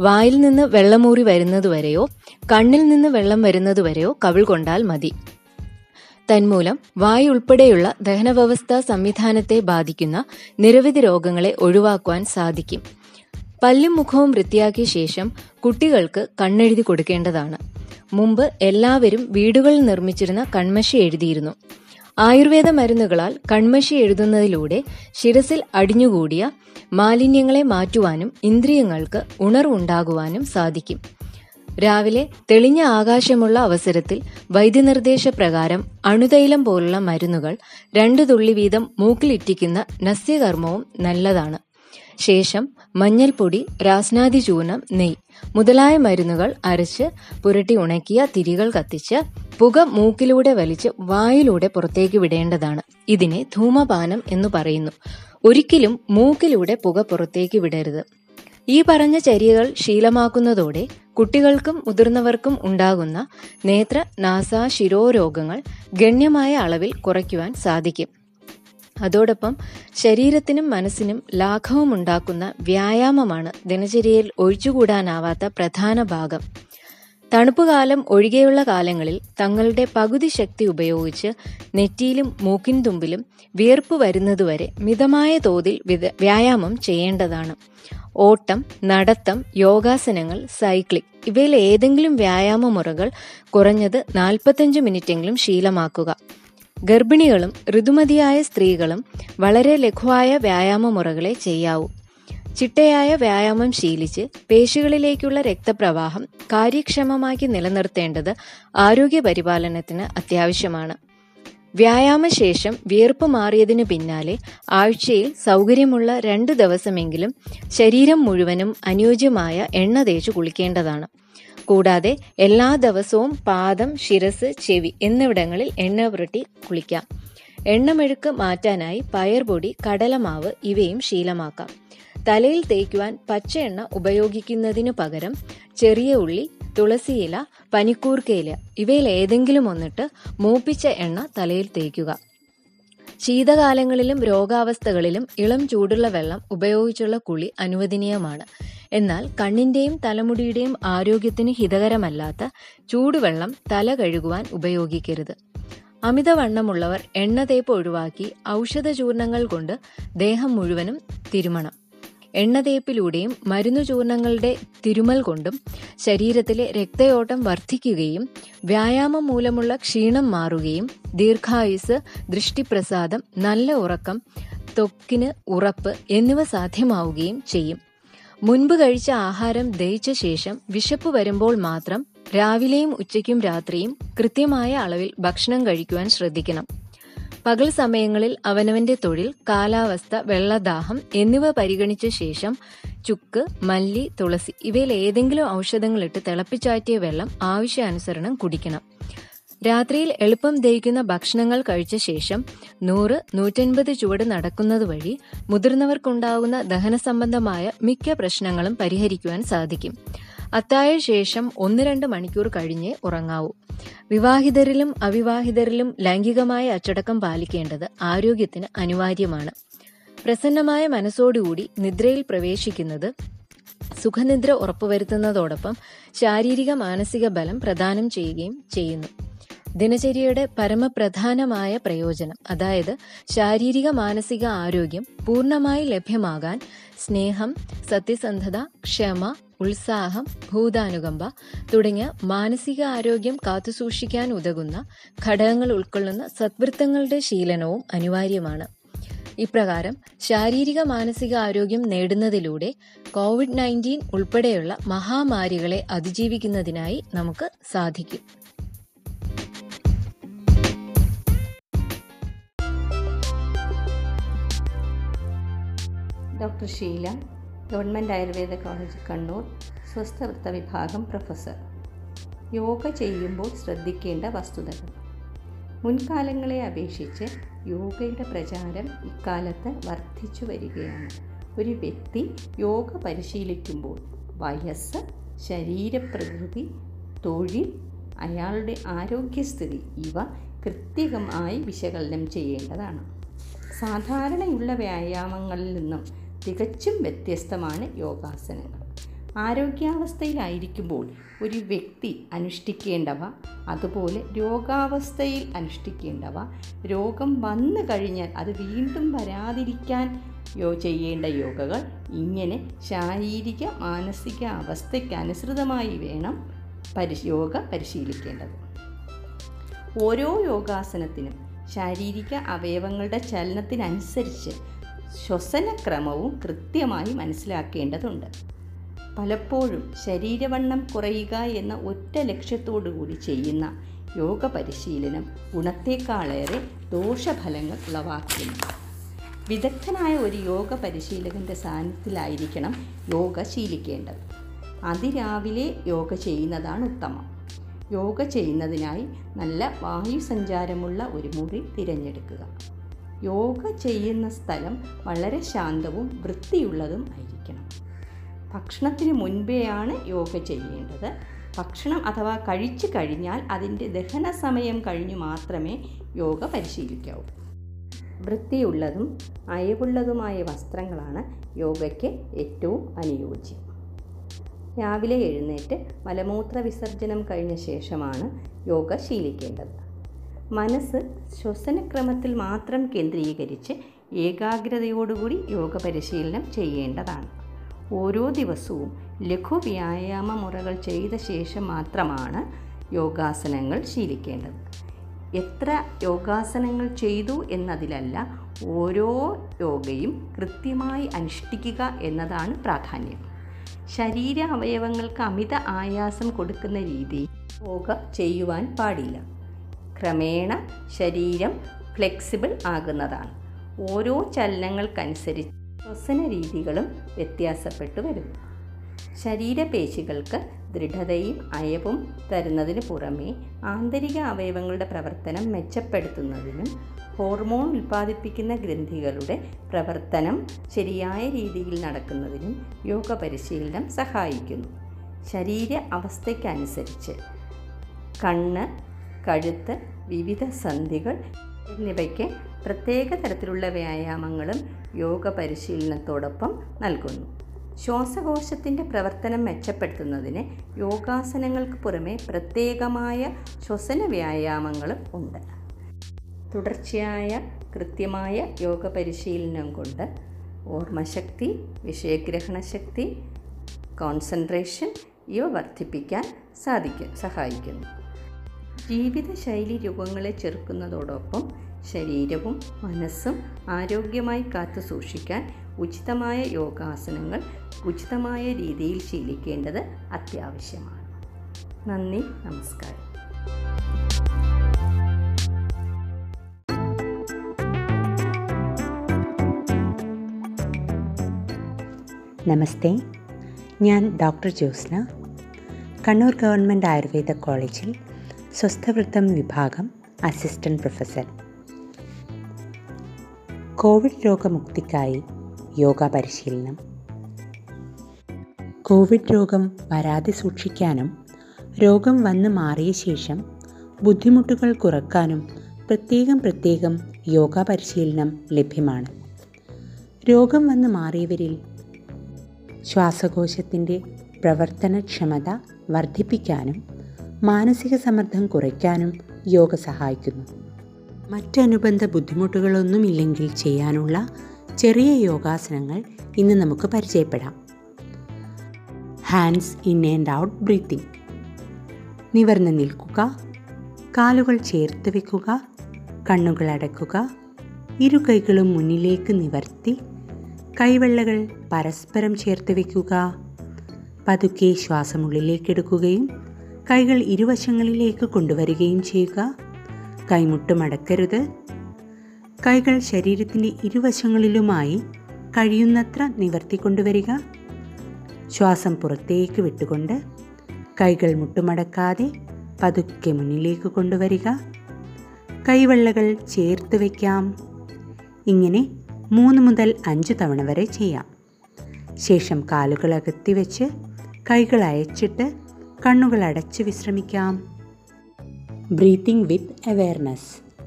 വായിൽ നിന്ന് വെള്ളമൂറി വരുന്നതുവരെയോ കണ്ണിൽ നിന്ന് വെള്ളം വരുന്നതുവരെയോ കവിൾ കൊണ്ടാൽ മതി. തന്മൂലം വായു ഉൾപ്പെടെയുള്ള ദഹനവ്യവസ്ഥാ സംവിധാനത്തെ ബാധിക്കുന്ന നിരവധി രോഗങ്ങളെ ഒഴിവാക്കുവാൻ സാധിക്കും. പല്ലും മുഖവും വൃത്തിയാക്കിയ ശേഷം കുട്ടികൾക്ക് കണ്ണെഴുതി കൊടുക്കേണ്ടതാണ്. മുമ്പ് എല്ലാവരും വീടുകളിൽ നിർമ്മിച്ചിരുന്ന കൺമശി എഴുതിയിരുന്നു. ആയുർവേദ മരുന്നുകളാൽ കൺമശി എഴുതുന്നതിലൂടെ ശിരസിൽ അടിഞ്ഞുകൂടിയ മാലിന്യങ്ങളെ മാറ്റുവാനും ഇന്ദ്രിയങ്ങൾക്ക് ഉണർവുണ്ടാകുവാനും സാധിക്കും. രാവിലെ തെളിഞ്ഞ ആകാശമുള്ള അവസരത്തിൽ വൈദ്യനിർദ്ദേശപ്രകാരം അണുതൈലം പോലുള്ള മരുന്നുകൾ രണ്ടു തുള്ളി വീതം മൂക്കിലിറ്റിക്കുന്ന നസ്യകർമ്മവും നല്ലതാണ്. ശേഷം മഞ്ഞൾപ്പൊടി രാസ്നാദി ചൂർണം നെയ് മുതലായ മരുന്നുകൾ അരച്ച് പുരട്ടി ഉണക്കിയ തിരികൾ കത്തിച്ച് പുക മൂക്കിലൂടെ വലിച്ച് വായിലൂടെ പുറത്തേക്ക് വിടേണ്ടതാണ്. ഇതിനെ ധൂമപാനം എന്ന് പറയുന്നു. ഒരിക്കലും മൂക്കിലൂടെ പുക പുറത്തേക്ക് വിടരുത്. ഈ പറഞ്ഞ ചര്യകൾ ശീലമാക്കുന്നതോടെ കുട്ടികൾക്കും മുതിർന്നവർക്കും ഉണ്ടാകുന്ന നേത്ര നാസ ശിരോരോഗങ്ങൾ ഗണ്യമായ അളവിൽ കുറയ്ക്കുവാൻ സാധിക്കും. അതോടൊപ്പം ശരീരത്തിനും മനസ്സിനും ലാഘവം ഉണ്ടാക്കുന്ന വ്യായാമമാണ് ദിനചര്യയിൽ ഒഴിച്ചുകൂടാനാവാത്ത പ്രധാന ഭാഗം. തണുപ്പുകാലം ഒഴികെയുള്ള കാലങ്ങളിൽ തങ്ങളുടെ പകുതി ശക്തി ഉപയോഗിച്ച് നെറ്റിയിലും മൂക്കിൻ തുമ്പിലും വിയർപ്പ് വരുന്നതുവരെ മിതമായ തോതിൽ വ്യായാമം ചെയ്യേണ്ടതാണ്. ഓട്ടം നടത്തം യോഗാസനങ്ങൾ സൈക്ലിംഗ് ഇവയിൽ ഏതെങ്കിലും വ്യായാമ മുറകൾ കുറഞ്ഞത് നാൽപ്പത്തഞ്ച് മിനിറ്റെങ്കിലും ശീലമാക്കുക. ഗർഭിണികളും ഋതുമതിയായ സ്ത്രീകളും വളരെ ലഘുവായ വ്യായാമ മുറകളെ ചെയ്യാവൂ. ചിട്ടയായ വ്യായാമം ശീലിച്ച് പേശികളിലേക്കുള്ള രക്തപ്രവാഹം കാര്യക്ഷമമാക്കി നിലനിർത്തേണ്ടത് ആരോഗ്യ പരിപാലനത്തിന് അത്യാവശ്യമാണ്. വ്യായാമശേഷം വിയർപ്പ് മാറിയതിനു പിന്നാലെ ആഴ്ചയിൽ സൗകര്യമുള്ള രണ്ട് ദിവസമെങ്കിലും ശരീരം മുഴുവനും അനുയോജ്യമായ എണ്ണ തേച്ച് കുളിക്കേണ്ടതാണ്. കൂടാതെ എല്ലാ ദിവസവും പാദം ശിരസ് ചെവി എന്നിവിടങ്ങളിൽ എണ്ണ പുരട്ടി കുളിക്കാം. എണ്ണമെഴുക്ക് മാറ്റാനായി പയർപൊടി കടലമാവ് ഇവയും ശീലമാക്കാം. തലയിൽ തേക്കുവാൻ പച്ച എണ്ണ ഉപയോഗിക്കുന്നതിനു പകരം ചെറിയ ഉള്ളി തുളസിയില പനിക്കൂർക്കയില ഇവയിൽ ഏതെങ്കിലും ഒന്നിട്ട് മൂപ്പിച്ച എണ്ണ തലയിൽ തേക്കുക. ശീതകാലങ്ങളിലും രോഗാവസ്ഥകളിലും ഇളം ചൂടുള്ള വെള്ളം ഉപയോഗിച്ചുള്ള കുളി അനുവദനീയമാണ്. എന്നാൽ കണ്ണിന്റെയും തലമുടിയുടെയും ആരോഗ്യത്തിന് ഹിതകരമല്ലാത്ത ചൂടുവെള്ളം തല കഴുകുവാൻ ഉപയോഗിക്കരുത്. അമിതവണ്ണമുള്ളവർ എണ്ണ തേപ്പ് ഒഴിവാക്കി ഔഷധ ചൂർണങ്ങൾ കൊണ്ട് ദേഹം മുഴുവനും തിരുമണം. എണ്ണതേപ്പിലൂടെയും മരുന്നു ചൂർണങ്ങളുടെ തിരുമൽ കൊണ്ടും ശരീരത്തിലെ രക്തയോട്ടം വർദ്ധിക്കുകയും വ്യായാമം മൂലമുള്ള ക്ഷീണം മാറുകയും ദീർഘായുസ് ദൃഷ്ടിപ്രസാദം നല്ല ഉറക്കം ത്വക്കിന് ഉറപ്പ് എന്നിവ സാധ്യമാവുകയും ചെയ്യും. മുൻപ് കഴിച്ച ആഹാരം ദഹിച്ച ശേഷം വിശപ്പ് വരുമ്പോൾ മാത്രം രാവിലെയും ഉച്ചയ്ക്കും രാത്രിയും കൃത്യമായ അളവിൽ ഭക്ഷണം കഴിക്കുവാൻ ശ്രദ്ധിക്കണം. പകൽ സമയങ്ങളിൽ അവനവന്റെ തൊഴിൽ കാലാവസ്ഥ വെള്ളദാഹം എന്നിവ പരിഗണിച്ച ശേഷം ചുക്ക് മല്ലി തുളസി ഇവയിൽ ഏതെങ്കിലും ഔഷധങ്ങളിട്ട് തിളപ്പിച്ചാറ്റിയ വെള്ളം ആവശ്യാനുസരണം കുടിക്കണം. രാത്രിയിൽ എളുപ്പം ദഹിക്കുന്ന ഭക്ഷണങ്ങൾ കഴിച്ച ശേഷം നൂറ് നൂറ്റൻപത് ചുവട് നടക്കുന്നത് വഴി മുതിർന്നവർക്കുണ്ടാകുന്ന ദഹന സംബന്ധമായ മിക്ക പ്രശ്നങ്ങളും പരിഹരിക്കുവാൻ സാധിക്കും. അത്തായ ശേഷം ഒന്ന് രണ്ട് മണിക്കൂർ കഴിഞ്ഞേ ഉറങ്ങാവൂ. വിവാഹിതരിലും അവിവാഹിതരിലും ലൈംഗികമായ അച്ചടക്കം പാലിക്കേണ്ടത് ആരോഗ്യത്തിന് അനിവാര്യമാണ്. പ്രസന്നമായ മനസ്സോടുകൂടി നിദ്രയിൽ പ്രവേശിക്കുന്നത് സുഖനിദ്ര ഉറപ്പുവരുത്തുന്നതോടൊപ്പം ശാരീരിക മാനസിക ബലം പ്രദാനം ചെയ്യുകയും ചെയ്യുന്നു. ദിനചര്യയുടെ പരമപ്രധാനമായ പ്രയോജനം അതായത് ശാരീരിക മാനസിക ആരോഗ്യം പൂർണമായി ലഭ്യമാകാൻ സ്നേഹം സത്യസന്ധത ക്ഷമ ഉത്സാഹം ഭൂതാനുകമ്പ തുടങ്ങിയ മാനസിക ആരോഗ്യം കാത്തുസൂക്ഷിക്കാൻ ഉതകുന്ന ഘടകങ്ങൾ ഉൾക്കൊള്ളുന്ന സദ്വൃത്തങ്ങളുടെ ശീലനവും അനിവാര്യമാണ്. ഇപ്രകാരം ശാരീരിക മാനസിക ആരോഗ്യം നേടുന്നതിലൂടെ കോവിഡ് നയന്റീൻ ഉൾപ്പെടെയുള്ള മഹാമാരികളെ അതിജീവിക്കുന്നതിനായി നമുക്ക് സാധിക്കും. Doctor Sheela government Ayurveda college Kannur സ്വസ്ഥവൃത്ത വിഭാഗം പ്രൊഫസർ. യോഗ ചെയ്യുമ്പോൾ ശ്രദ്ധിക്കേണ്ട വസ്തുതകൾ. മുൻകാലങ്ങളെ അപേക്ഷിച്ച് യോഗയുടെ പ്രചാരം ഇക്കാലത്ത് വർദ്ധിച്ചു വരികയാണ്. ഒരു വ്യക്തി യോഗ പരിശീലിക്കുമ്പോൾ വയസ്സ് ശരീരപ്രകൃതി തൊഴിൽ അയാളുടെ ആരോഗ്യസ്ഥിതി ഇവ കൃത്യമായി വിശകലനം ചെയ്യേണ്ടതാണ്. സാധാരണയുള്ള വ്യായാമങ്ങളിൽ നിന്നും തികച്ചും വ്യത്യസ്തമാണ് യോഗാസനങ്ങൾ. ആരോഗ്യാവസ്ഥയിലായിരിക്കുമ്പോൾ ഒരു വ്യക്തി അനുഷ്ഠിക്കേണ്ടവ അതുപോലെ രോഗാവസ്ഥയിൽ അനുഷ്ഠിക്കേണ്ടവ രോഗം വന്നു കഴിഞ്ഞാൽ അത് വീണ്ടും വരാതിരിക്കാൻ യോ ചെയ്യേണ്ട യോഗകൾ ഇങ്ങനെ ശാരീരിക മാനസിക അവസ്ഥയ്ക്ക് അനുസൃതമായി വേണം പരിശ് യോഗ പരിശീലിക്കേണ്ടത്. ഓരോ യോഗാസനത്തിനും ശാരീരിക അവയവങ്ങളുടെ ചലനത്തിനനുസരിച്ച് ശ്വസനക്രമവും കൃത്യമായി മനസ്സിലാക്കേണ്ടതുണ്ട്. പലപ്പോഴും ശരീരവണ്ണം കുറയുക എന്ന ഒറ്റ ലക്ഷ്യത്തോടു കൂടി ചെയ്യുന്ന യോഗ പരിശീലനം ഗുണത്തേക്കാളേറെ ദോഷഫലങ്ങൾ ഉളവാക്കുന്നു. വിദഗ്ധനായ ഒരു യോഗ പരിശീലകന്റെ സാന്നിധ്യത്തിലായിരിക്കണം യോഗ ശീലിക്കേണ്ടത്. അതിരാവിലെ യോഗ ചെയ്യുന്നതാണ് ഉത്തമം. യോഗ ചെയ്യുന്നതിനായി നല്ല വായു സഞ്ചാരമുള്ള ഒരു മുറി തിരഞ്ഞെടുക്കുക. യോഗ ചെയ്യുന്ന സ്ഥലം വളരെ ശാന്തവും വൃത്തിയുള്ളതും ആയിരിക്കണം. ഭക്ഷണത്തിന് മുൻപേയാണ് യോഗ ചെയ്യേണ്ടത്. ഭക്ഷണം അഥവാ കഴിച്ചു കഴിഞ്ഞാൽ അതിന്റെ ദഹന സമയം കഴിഞ്ഞു മാത്രമേ യോഗ പരിശീലിക്കാവൂ. വൃത്തിയുള്ളതും അയവുള്ളതുമായ വസ്ത്രങ്ങളാണ് യോഗയ്ക്ക് ഏറ്റവും അനുയോജ്യം. രാവിലെ എഴുന്നേറ്റ് മലമൂത്ര വിസർജനം കഴിഞ്ഞ ശേഷമാണ് യോഗ ശീലിക്കേണ്ടത്. മനസ്സ് ശ്വസനക്രമത്തിൽ മാത്രം കേന്ദ്രീകരിച്ച് ഏകാഗ്രതയോടുകൂടി യോഗ പരിശീലനം ചെയ്യേണ്ടതാണ്. ഓരോ ദിവസവും ലഘു വ്യായാമ മുറകൾ ചെയ്ത ശേഷം മാത്രമാണ് യോഗാസനങ്ങൾ ശീലിക്കേണ്ടത്. എത്ര യോഗാസനങ്ങൾ ചെയ്തു എന്നതിലല്ല ഓരോ യോഗയും കൃത്യമായി അനുഷ്ഠിക്കുക എന്നതാണ് പ്രാധാന്യം. ശരീര അവയവങ്ങൾക്ക് അമിത ആയാസം കൊടുക്കുന്ന രീതി യോഗ ചെയ്യുവാൻ പാടില്ല. ക്രമേണ ശരീരം ഫ്ലെക്സിബിൾ ആകുന്നതാണ്. ഓരോ ചലനങ്ങൾക്കനുസരിച്ച് ശ്വസന രീതികളും വ്യത്യാസപ്പെട്ടു വരുന്നു ശരീരപേശികൾക്ക് ദൃഢതയും അയവും തരുന്നതിന് പുറമേ ആന്തരിക അവയവങ്ങളുടെ പ്രവർത്തനം മെച്ചപ്പെടുത്തുന്നതിനും ഹോർമോൺ ഉൽപ്പാദിപ്പിക്കുന്ന ഗ്രന്ഥികളുടെ പ്രവർത്തനം ശരിയായ രീതിയിൽ നടക്കുന്നതിനും യോഗ പരിശീലനം സഹായിക്കുന്നു. ശരീര അവസ്ഥയ്ക്കനുസരിച്ച് കണ്ണ് കഴുത്ത് വിവിധ സന്ധികൾ എന്നിവയ്ക്ക് പ്രത്യേക തരത്തിലുള്ള വ്യായാമങ്ങളും യോഗ പരിശീലനത്തോടൊപ്പം നൽകുന്നു. ശ്വാസകോശത്തിന്റെ പ്രവർത്തനം മെച്ചപ്പെടുത്തുന്നതിന് യോഗാസനങ്ങൾക്ക് പുറമെ പ്രത്യേകമായ ശ്വസന വ്യായാമങ്ങളും ഉണ്ട്. തുടർച്ചയായ കൃത്യമായ യോഗ പരിശീലനം കൊണ്ട് ഓർമ്മശക്തി വിഷയഗ്രഹണശക്തി കോൺസെൻട്രേഷൻ ഇവ വർദ്ധിപ്പിക്കാൻ സാധിക്കും സഹായിക്കുന്നു. ജീവിതശൈലി രോഗങ്ങളെ ചെറുക്കുന്നതോടൊപ്പം ശരീരവും മനസ്സും ആരോഗ്യമായി കാത്തു സൂക്ഷിക്കാൻ ഉചിതമായ യോഗാസനങ്ങൾ ഉചിതമായ രീതിയിൽ ശീലിക്കേണ്ടത് അത്യാവശ്യമാണ്. നന്ദി നമസ്കാരം. നമസ്തേ. ഞാൻ ഡോക്ടർ ജ്യോത്സ്ന. കണ്ണൂർ ഗവൺമെന്റ് ആയുർവേദ കോളേജിൽ സ്വസ്ഥവൃത്തം വിഭാഗം അസിസ്റ്റന്റ് പ്രൊഫസർ. കോവിഡ് രോഗമുക്തിക്കായി യോഗ പരിശീലനം. കോവിഡ് രോഗം വരാതെ സൂക്ഷിക്കാനും രോഗം വന്ന് മാറിയ ശേഷം ബുദ്ധിമുട്ടുകൾ കുറക്കാനും പ്രത്യേകം പ്രത്യേകം യോഗ പരിശീലനം ലഭ്യമാണ്. രോഗം വന്ന് മാറിയവരിൽ ശ്വാസകോശത്തിന്റെ പ്രവർത്തനക്ഷമത വർദ്ധിപ്പിക്കാനും മാനസിക സമ്മർദ്ദം കുറയ്ക്കാനും യോഗ സഹായിക്കുന്നു. മറ്റനുബന്ധ ബുദ്ധിമുട്ടുകളൊന്നുമില്ലെങ്കിൽ ചെയ്യാനുള്ള ചെറിയ യോഗാസനങ്ങൾ ഇന്ന് നമുക്ക് പരിചയപ്പെടാം. Hands in and out breathing നിവർന്ന് നിൽക്കുക കാലുകൾ ചേർത്ത് വെക്കുക കണ്ണുകൾ അടക്കുക ഇരു കൈകളും മുന്നിലേക്ക് നിവർത്തി കൈവെള്ളകൾ പരസ്പരം ചേർത്ത് വയ്ക്കുക പതുക്കെ ശ്വാസം ശ്വാസമുള്ളിലേക്കെടുക്കുകയും കൈകൾ ഇരുവശങ്ങളിലേക്ക് കൊണ്ടുവരികയും ചെയ്യുക. കൈമുട്ട് മടക്കരുത്. കൈകൾ ശരീരത്തിന്റെ ഇരുവശങ്ങളിലുമായി കഴിയുന്നത്ര നിവർത്തിക്കൊണ്ടുവരിക ശ്വാസം പുറത്തേക്ക് വിട്ടുകൊണ്ട് കൈകൾ മുട്ടുമടക്കാതെ പതുക്കെ മുന്നിലേക്ക് കൊണ്ടുവരിക. കൈവെള്ളകൾ ചേർത്ത് വയ്ക്കാം ഇങ്ങനെ മൂന്ന് മുതൽ അഞ്ച് തവണ വരെ ചെയ്യാം. ശേഷം കാലുകൾ അകത്തി വെച്ച് കൈകൾ അയച്ചിട്ട് കണ്ണുകൾ അടച്ച് വിശ്രമിക്കാം. Breathing with awareness.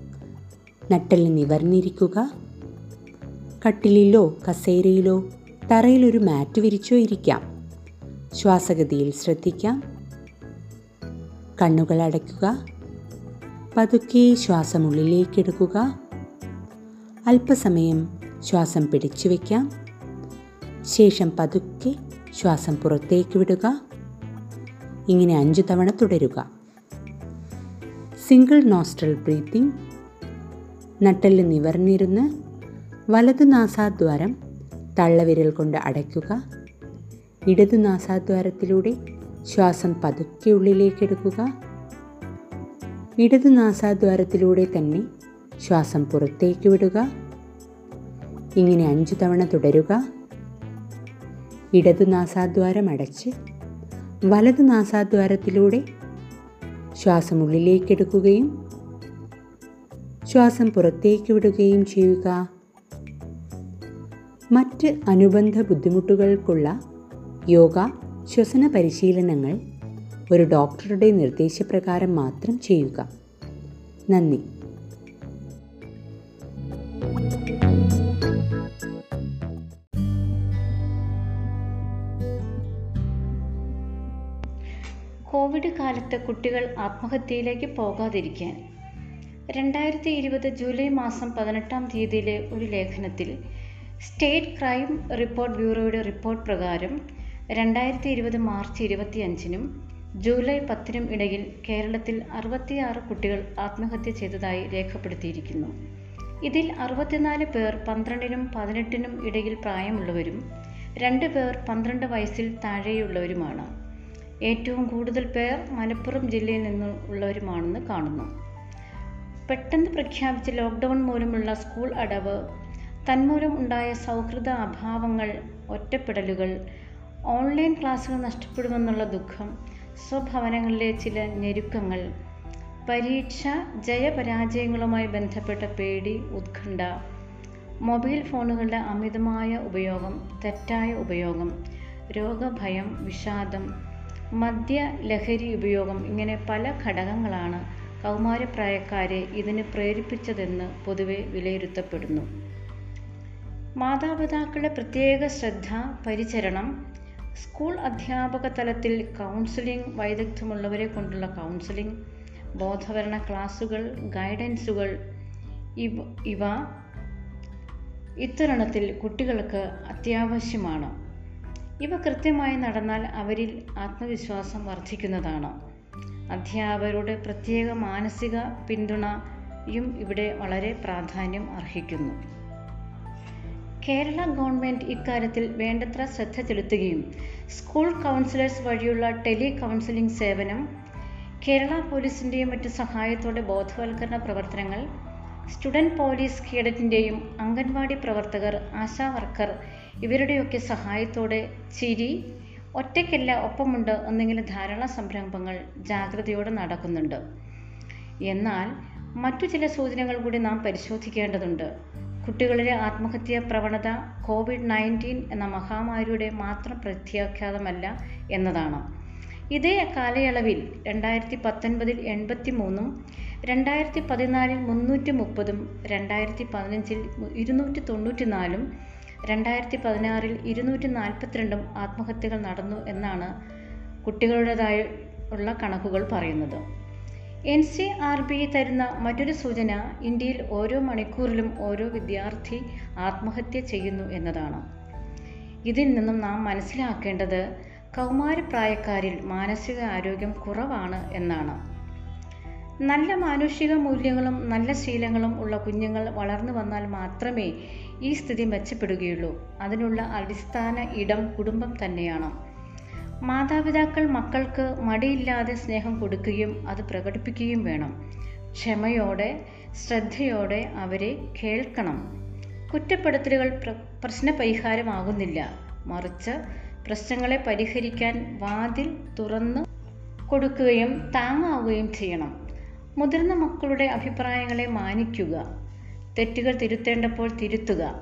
നട്ടൽ നിവർന്നിരിക്കുക. കട്ടിലിലോ കസേരയിലോ തറയിലൊരു മാറ്റ് വിരിച്ചോ ഇരിക്കാം. ശ്വാസഗതിയിൽ ശ്രദ്ധിക്കാം. കണ്ണുകൾ അടയ്ക്കുക. പതുക്കെ ശ്വാസം ഉള്ളിലേക്കെടുക്കുക അല്പസമയം ശ്വാസം പിടിച്ചു വയ്ക്കാം ശേഷം പതുക്കെ ശ്വാസം പുറത്തേക്ക് വിടുക. ഇങ്ങനെ അഞ്ച് തവണ തുടരുക. സിംഗിൾ നോസ്ട്രൽ ബ്രീത്തിങ് നട്ടൽ നിവർന്നിരുന്ന് വലത് നാസാദ്വാരം തള്ളവിരൽ കൊണ്ട് അടയ്ക്കുക. ഇടത് നാസാദ്വാരത്തിലൂടെ ശ്വാസം പതുക്കെ ഉള്ളിലേക്ക് എടുക്കുക. ഇടത് നാസാദ്വാരത്തിലൂടെ തന്നെ ശ്വാസം പുറത്തേക്ക് വിടുക. ഇങ്ങനെ അഞ്ചു തവണ തുടരുക. ഇടത് നാസാദ്വാരം അടച്ച് വലതു നാസാദ്വാരത്തിലൂടെ ശ്വാസം ഉള്ളിലേക്കെടുക്കുകയും ശ്വാസം പുറത്തേക്ക് വിടുകയും ചെയ്യുക. മറ്റ് അനുബന്ധ ബുദ്ധിമുട്ടുകൾക്കുള്ള യോഗ ശ്വസന പരിശീലനങ്ങൾ ഒരു ഡോക്ടറുടെ നിർദ്ദേശപ്രകാരം മാത്രം ചെയ്യുക. നന്ദി. കാലത്ത് കുട്ടികൾ ആത്മഹത്യയിലേക്ക് പോകാതിരിക്കാൻ. രണ്ടായിരത്തി ഇരുപത് ജൂലൈ മാസം പതിനെട്ടാം തീയതിയിലെ ഒരു ലേഖനത്തിൽ സ്റ്റേറ്റ് ക്രൈം റിപ്പോർട്ട് ബ്യൂറോയുടെ റിപ്പോർട്ട് പ്രകാരം രണ്ടായിരത്തി ഇരുപത് മാർച്ച് ഇരുപത്തിയഞ്ചിനും ജൂലൈ പത്തിനും ഇടയിൽ കേരളത്തിൽ അറുപത്തിയാറ് കുട്ടികൾ ആത്മഹത്യ ചെയ്തതായി രേഖപ്പെടുത്തിയിരിക്കുന്നു. ഇതിൽ അറുപത്തിനാല് പേർ പന്ത്രണ്ടിനും പതിനെട്ടിനും ഇടയിൽ പ്രായമുള്ളവരും രണ്ട് പേർ പന്ത്രണ്ട് വയസ്സിൽ താഴെയുള്ളവരുമാണ്. ഏറ്റവും കൂടുതൽ പേർ മലപ്പുറം ജില്ലയിൽ നിന്നുള്ളവരുമാണെന്ന് കാണുന്നു. പെട്ടെന്ന് പ്രഖ്യാപിച്ച ലോക്ക്ഡൗൺ മൂലമുള്ള സ്കൂൾ അടവ് തന്മൂലം ഉണ്ടായ സൗഹൃദ അഭാവങ്ങൾ ഒറ്റപ്പെടലുകൾ ഓൺലൈൻ ക്ലാസ്സുകൾ നഷ്ടപ്പെടുമെന്നുള്ള ദുഃഖം സ്വഭവനങ്ങളിലെ ചില ഞെരുക്കങ്ങൾ പരീക്ഷ ജയപരാജയങ്ങളുമായി ബന്ധപ്പെട്ട പേടി ഉത്കണ്ഠ മൊബൈൽ ഫോണുകളുടെ അമിതമായ ഉപയോഗം തെറ്റായ ഉപയോഗം രോഗഭയം വിഷാദം മദ്യ ലഹരി ഉപയോഗം ഇങ്ങനെ പല ഘടകങ്ങളാണ് കൗമാരപ്രായക്കാരെ ഇതിന് പ്രേരിപ്പിച്ചതെന്ന് പൊതുവെ വിലയിരുത്തപ്പെടുന്നു. മാതാപിതാക്കളുടെ പ്രത്യേക ശ്രദ്ധ പരിചരണം സ്കൂൾ അധ്യാപക തലത്തിൽ കൗൺസിലിംഗ് വൈദഗ്ധ്യമുള്ളവരെ കൊണ്ടുള്ള കൗൺസിലിംഗ് ബോധവരണ ക്ലാസുകൾ ഗൈഡൻസുകൾ ഇവ ഇത്തരണത്തിൽ കുട്ടികൾക്ക് അത്യാവശ്യമാണ്. ഇവ കൃത്യമായി നടന്നാൽ അവരിൽ ആത്മവിശ്വാസം വർദ്ധിക്കുന്നതാണ്. അധ്യാപകരുടെ പ്രത്യേക മാനസിക പിന്തുണയും ഇവിടെ വളരെ പ്രാധാന്യം അർഹിക്കുന്നു. കേരള ഗവൺമെന്റ് ഇക്കാര്യത്തിൽ വേണ്ടത്ര ശ്രദ്ധ ചെലുത്തുകയും സ്കൂൾ കൗൺസിലേഴ്സ് വഴിയുള്ള ടെലി കൗൺസിലിംഗ് സേവനം കേരള പോലീസിന്റെയും മറ്റ് സഹായത്തോടെ ബോധവൽക്കരണ പ്രവർത്തനങ്ങൾ സ്റ്റുഡന്റ് പോലീസ് കേഡറ്റിന്റെയും അംഗൻവാടി പ്രവർത്തകർ ആശാ വർക്കർ ഇവരുടെയൊക്കെ സഹായത്തോടെ ചിരി ഒറ്റയ്ക്കല്ല ഒപ്പമുണ്ട് എന്നിങ്ങനെ ധാരാളം സംരംഭങ്ങൾ ജാഗ്രതയോടെ നടക്കുന്നുണ്ട്. എന്നാൽ മറ്റു ചില സൂചനകൾ കൂടി നാം പരിശോധിക്കേണ്ടതുണ്ട്. കുട്ടികളിലെ ആത്മഹത്യാ പ്രവണത കോവിഡ് നയന്റീൻ എന്ന മഹാമാരിയുടെ മാത്രം പ്രത്യാഘാതമല്ല എന്നതാണ്. ഇതേ കാലയളവിൽ രണ്ടായിരത്തി പത്തൊൻപതിൽ എൺപത്തി മൂന്നും രണ്ടായിരത്തി പതിനാലിൽ മുന്നൂറ്റി മുപ്പതും രണ്ടായിരത്തി പതിനഞ്ചിൽ ഇരുന്നൂറ്റി തൊണ്ണൂറ്റി നാലും രണ്ടായിരത്തി പതിനാറിൽ ഇരുന്നൂറ്റി നാൽപ്പത്തിരണ്ടും ആത്മഹത്യകൾ നടന്നു എന്നാണ് കുട്ടികളുടേതായ ഉള്ള കണക്കുകൾ പറയുന്നത്. എൻ സി ആർ ബി തരുന്ന മറ്റൊരു സൂചന ഇന്ത്യയിൽ ഓരോ മണിക്കൂറിലും ഓരോ വിദ്യാർത്ഥി ആത്മഹത്യ ചെയ്യുന്നു എന്നതാണ്. ഇതിൽ നിന്നും നാം മനസ്സിലാക്കേണ്ടത് കൗമാരപ്രായക്കാരിൽ മാനസിക ആരോഗ്യം കുറവാണ് എന്നാണ്. നല്ല മാനുഷിക മൂല്യങ്ങളും നല്ല ശീലങ്ങളും ഉള്ള കുഞ്ഞുങ്ങൾ വളർന്നു വന്നാൽ മാത്രമേ ഈ സ്ഥിതി മെച്ചപ്പെടുകയുള്ളൂ. അതിനുള്ള അടിസ്ഥാന ഇടം കുടുംബം തന്നെയാണ്. മാതാപിതാക്കൾ മക്കൾക്ക് മടിയില്ലാതെ സ്നേഹം കൊടുക്കുകയും അത് പ്രകടിപ്പിക്കുകയും വേണം. ക്ഷമയോടെ ശ്രദ്ധയോടെ അവരെ കേൾക്കണം. കുറ്റപ്പെടുത്തലുകൾ പ്ര പ്രശ്നപരിഹാരമാകുന്നില്ല. മറിച്ച് പ്രശ്നങ്ങളെ പരിഹരിക്കാൻ വാതിൽ തുറന്ന് കൊടുക്കുകയും താങ്ങാവുകയും ചെയ്യണം. മുതിർന്ന മക്കളുടെ അഭിപ്രായങ്ങളെ മാനിക്കുക. തെറ്റുകൾ തിരുത്തേണ്ടപ്പോൾ തിരുത്തുക.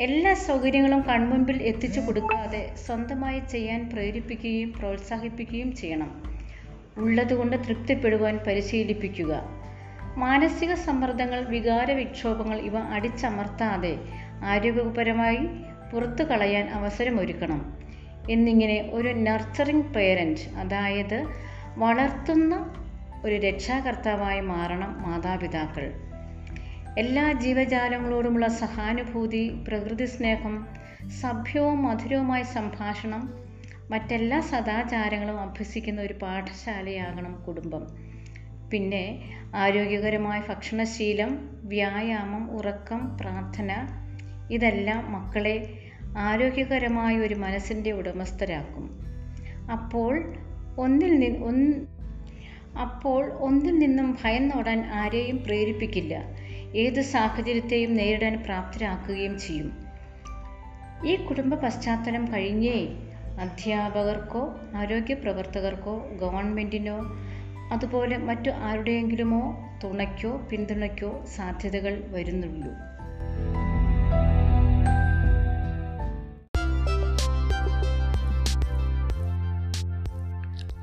എല്ലാ സൗകര്യങ്ങളും കൺമുമ്പിൽ എത്തിച്ചു കൊടുക്കാതെ സ്വന്തമായി ചെയ്യാൻ പ്രേരിപ്പിക്കുകയും പ്രോത്സാഹിപ്പിക്കുകയും ചെയ്യണം. ഉള്ളതുകൊണ്ട് തൃപ്തിപ്പെടുവാൻ പരിശീലിപ്പിക്കുക. മാനസിക സമ്മർദ്ദങ്ങൾ വികാര വിക്ഷോഭങ്ങൾ ഇവ അടിച്ചമർത്താതെ ആരോഗ്യപരമായി പുറത്തു കളയാൻ അവസരമൊരുക്കണം. എന്നിങ്ങനെ ഒരു നർച്ചറിങ് പേരന്റ് അതായത് വളർത്തുന്ന ഒരു രക്ഷാകർത്താവായി മാറണം മാതാപിതാക്കൾ. എല്ലാ ജീവജാലങ്ങളോടുമുള്ള സഹാനുഭൂതി പ്രകൃതി സ്നേഹം സഭ്യവും മധുരവുമായ സംഭാഷണം മറ്റെല്ലാ സദാചാരങ്ങളും അഭ്യസിക്കുന്ന ഒരു പാഠശാലയാകണം കുടുംബം. പിന്നെ ആരോഗ്യകരമായ ഭക്ഷണശീലം വ്യായാമം ഉറക്കം പ്രാർത്ഥന ഇതെല്ലാം മക്കളെ ആരോഗ്യകരമായ ഒരു മനസ്സിന്റെ ഉടമസ്ഥരാക്കും. അപ്പോൾ ഒന്നിൽ നിന്ന് അപ്പോൾ ഒന്നിൽ നിന്നും ഭയന്നോടാൻ ആരെയും പ്രേരിപ്പിക്കില്ല. ഏത് സാഹചര്യത്തെയും നേരിടാൻ പ്രാപ്തരാക്കുകയും ചെയ്യും. ഈ കുടുംബ പശ്ചാത്തലം കഴിഞ്ഞേ അധ്യാപകർക്കോ ആരോഗ്യ പ്രവർത്തകർക്കോ ഗവൺമെന്റിനോ അതുപോലെ മറ്റു ആരുടെയെങ്കിലുമോ തുണയ്ക്കോ പിന്തുണയ്ക്കോ സാധ്യതകൾ വരുന്നുള്ളൂ.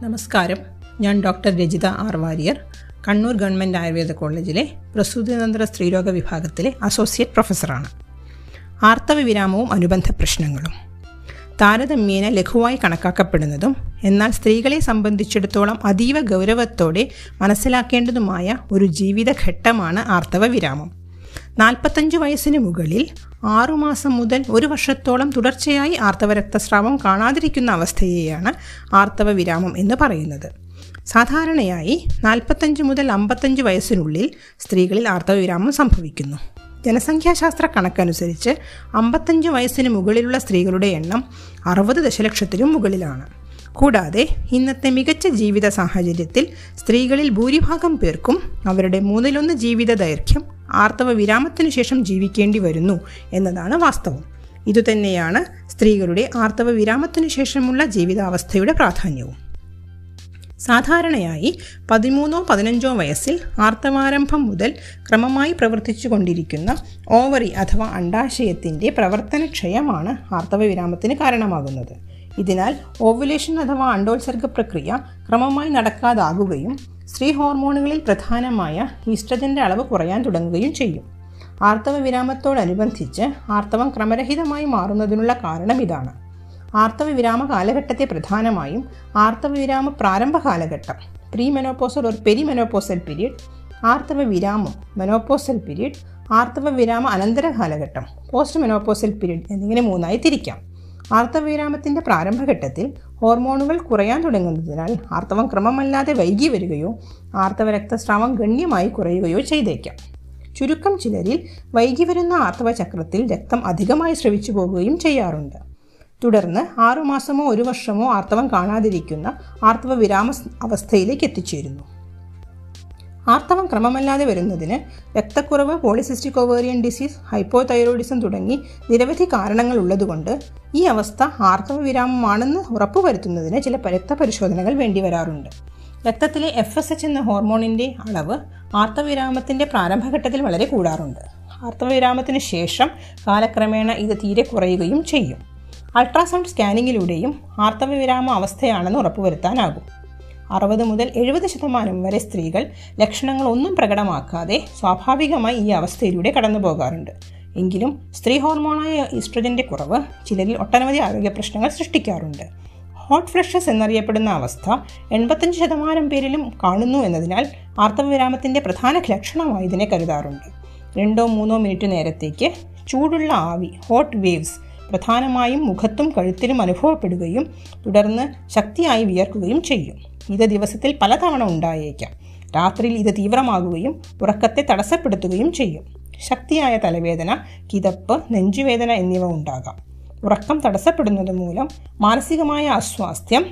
നമസ്കാരം. ഞാൻ doctor Rajitha R Warrier. Kannur government Ayurveda കോളേജിലെ പ്രസൂതിതന്ത്ര സ്ത്രീരോഗ വിഭാഗത്തിലെ അസോസിയേറ്റ് പ്രൊഫസറാണ്. ആർത്തവ വിരാമവും അനുബന്ധ പ്രശ്നങ്ങളും. താരതമ്യേന ലഘുവായി കണക്കാക്കപ്പെടുന്നതും എന്നാൽ സ്ത്രീകളെ സംബന്ധിച്ചിടത്തോളം അതീവ ഗൗരവത്തോടെ മനസ്സിലാക്കേണ്ടതുമായ ഒരു ജീവിതഘട്ടമാണ് ആർത്തവ വിരാമം നാൽപ്പത്തഞ്ച് വയസ്സിന് മുകളിൽ ആറുമാസം മുതൽ ഒരു വർഷത്തോളം തുടർച്ചയായി ആർത്തവ രക്തസ്രാവം കാണാതിരിക്കുന്ന അവസ്ഥയെയാണ് ആർത്തവ വിരാമം എന്ന് പറയുന്നത്. സാധാരണയായി നാൽപ്പത്തഞ്ച് മുതൽ അമ്പത്തഞ്ച് വയസ്സിനുള്ളിൽ സ്ത്രീകളിൽ ആർത്തവവിരാമം സംഭവിക്കുന്നു. ജനസംഖ്യാശാസ്ത്ര കണക്കനുസരിച്ച് അമ്പത്തഞ്ച് വയസ്സിന് മുകളിലുള്ള സ്ത്രീകളുടെ എണ്ണം അറുപത് ദശലക്ഷത്തിലും മുകളിലാണ്. കൂടാതെ ഇന്നത്തെ മികച്ച ജീവിത സാഹചര്യത്തിൽ സ്ത്രീകളിൽ ഭൂരിഭാഗം പേർക്കും അവരുടെ മൂന്നിലൊന്ന് ജീവിത ദൈർഘ്യം ആർത്തവ വിരാമത്തിനു ശേഷം ജീവിക്കേണ്ടി വരുന്നു എന്നതാണ് വാസ്തവം. ഇതുതന്നെയാണ് സ്ത്രീകളുടെ ആർത്തവ വിരാമത്തിനു ശേഷമുള്ള ജീവിതാവസ്ഥയുടെ പ്രാധാന്യവും. സാധാരണയായി പതിമൂന്നോ പതിനഞ്ചോ വയസ്സിൽ ആർത്തവാരംഭം മുതൽ ക്രമമായി പ്രവർത്തിച്ചു കൊണ്ടിരിക്കുന്ന ഓവറി അഥവാ അണ്ടാശയത്തിന്റെ പ്രവർത്തനക്ഷയമാണ് ആർത്തവ വിരാമത്തിന് കാരണമാകുന്നത്. ഇതിനാൽ ഓവുലേഷൻ അഥവാ അണ്ടോത്സർഗ പ്രക്രിയ ക്രമമായി നടക്കാതാകുകയും സ്ത്രീ ഹോർമോണുകളിൽ പ്രധാനമായ ഈസ്ട്രജന്റെ അളവ് കുറയാൻ തുടങ്ങുകയും ചെയ്യും. ആർത്തവ വിരാമത്തോടനുബന്ധിച്ച് ആർത്തവം ക്രമരഹിതമായി മാറുന്നതിനുള്ള കാരണം ഇതാണ്. ആർത്തവ വിരാമ കാലഘട്ടത്തെ പ്രധാനമായും ആർത്തവവിരാമ പ്രാരംഭ കാലഘട്ടം പ്രീ മെനോപ്പോസൽ ഒരു പെരി മെനോപ്പോസൽ പീരീഡ് ആർത്തവ വിരാമം മെനോപ്പോസൽ പീരീഡ് ആർത്തവ വിരാമ അനന്തര കാലഘട്ടം പോസ്റ്റ് മെനോപോസൽ പീരീഡ് എന്നിങ്ങനെ മൂന്നായി തിരിക്കാം. ആർത്തവവിരാമത്തിന്റെ പ്രാരംഭഘട്ടത്തിൽ ഹോർമോണുകൾ കുറയാൻ തുടങ്ങുന്നതിനാൽ ആർത്തവം ക്രമമല്ലാതെ വൈകി വരികയോ ആർത്തവ രക്തസ്രാവം ഗണ്യമായി കുറയുകയോ ചെയ്തേക്കാം. ചുരുക്കം ചിലരിൽ വൈകി വരുന്ന ആർത്തവ ചക്രത്തിൽ രക്തം അധികമായി ശ്രവിച്ചു പോകുകയും ചെയ്യാറുണ്ട്. തുടർന്ന് ആറുമാസമോ ഒരു വർഷമോ ആർത്തവം കാണാതിരിക്കുന്ന ആർത്തവ വിരാമ അവസ്ഥയിലേക്ക് എത്തിച്ചേരുന്നു. ആർത്തവം ക്രമമല്ലാതെ വരുന്നതിന് രക്തക്കുറവ് പോളിസിസ്റ്റിക് ഓവേറിയൻ ഡിസീസ് ഹൈപ്പോതൈറോയിഡിസം തുടങ്ങി നിരവധി കാരണങ്ങൾ ഉള്ളതുകൊണ്ട് ഈ അവസ്ഥ ആർത്തവ വിരാമമാണെന്ന് ഉറപ്പുവരുത്തുന്നതിന് ചില രക്തപരിശോധനകൾ വേണ്ടിവരാറുണ്ട് രക്തത്തിലെ എഫ് എസ് എച്ച് എന്ന ഹോർമോണിന്റെ അളവ് ആർത്തവവിരാമത്തിന്റെ പ്രാരംഭഘട്ടത്തിൽ വളരെ കൂടാറുണ്ട്. ആർത്തവവിരാമത്തിന് ശേഷം കാലക്രമേണ ഇത് തീരെ കുറയുകയും ചെയ്യും. അൾട്രാസൗണ്ട് സ്കാനിങ്ങിലൂടെയും ആർത്തവവിരാമ അവസ്ഥയാണെന്ന് ഉറപ്പുവരുത്താനാകും. അറുപത് മുതൽ എഴുപത് ശതമാനം വരെ സ്ത്രീകൾ ലക്ഷണങ്ങളൊന്നും പ്രകടമാക്കാതെ സ്വാഭാവികമായി ഈ അവസ്ഥയിലൂടെ കടന്നു പോകാറുണ്ട്. എങ്കിലും സ്ത്രീ ഹോർമോണായ ഈസ്ട്രജന്റെ കുറവ് ചിലരിൽ ഒട്ടനവധി ആരോഗ്യ പ്രശ്നങ്ങൾ സൃഷ്ടിക്കാറുണ്ട്. ഹോട്ട് ഫ്ലഷസ് എന്നറിയപ്പെടുന്ന അവസ്ഥ എൺപത്തഞ്ച് ശതമാനം പേരിലും കാണുന്നു എന്നതിനാൽ ആർത്തവവിരാമത്തിന്റെ പ്രധാന ലക്ഷണമായി ഇതിനെ കരുതാറുണ്ട്. രണ്ടോ മൂന്നോ മിനിറ്റ് നേരത്തേക്ക് ചൂടുള്ള ആവി ഹോട്ട് വേവ്സ് പ്രധാനമായും മുഖത്തും കഴുത്തിലും അനുഭവപ്പെടുകയും തുടർന്ന് ശക്തിയായി വിയർക്കുകയും ചെയ്യും. ഇത് ദിവസത്തിൽ പലതവണ ഉണ്ടായേക്കാം. രാത്രിയിൽ ഇത് തീവ്രമാകുകയും ഉറക്കത്തെ തടസ്സപ്പെടുത്തുകയും ചെയ്യും. ശക്തിയായ തലവേദന കിതപ്പ് നെഞ്ചുവേദന എന്നിവ ഉണ്ടാകാം. ഉറക്കം തടസ്സപ്പെടുന്നത് മൂലം മാനസികമായ അസ്വാസ്ഥ്യം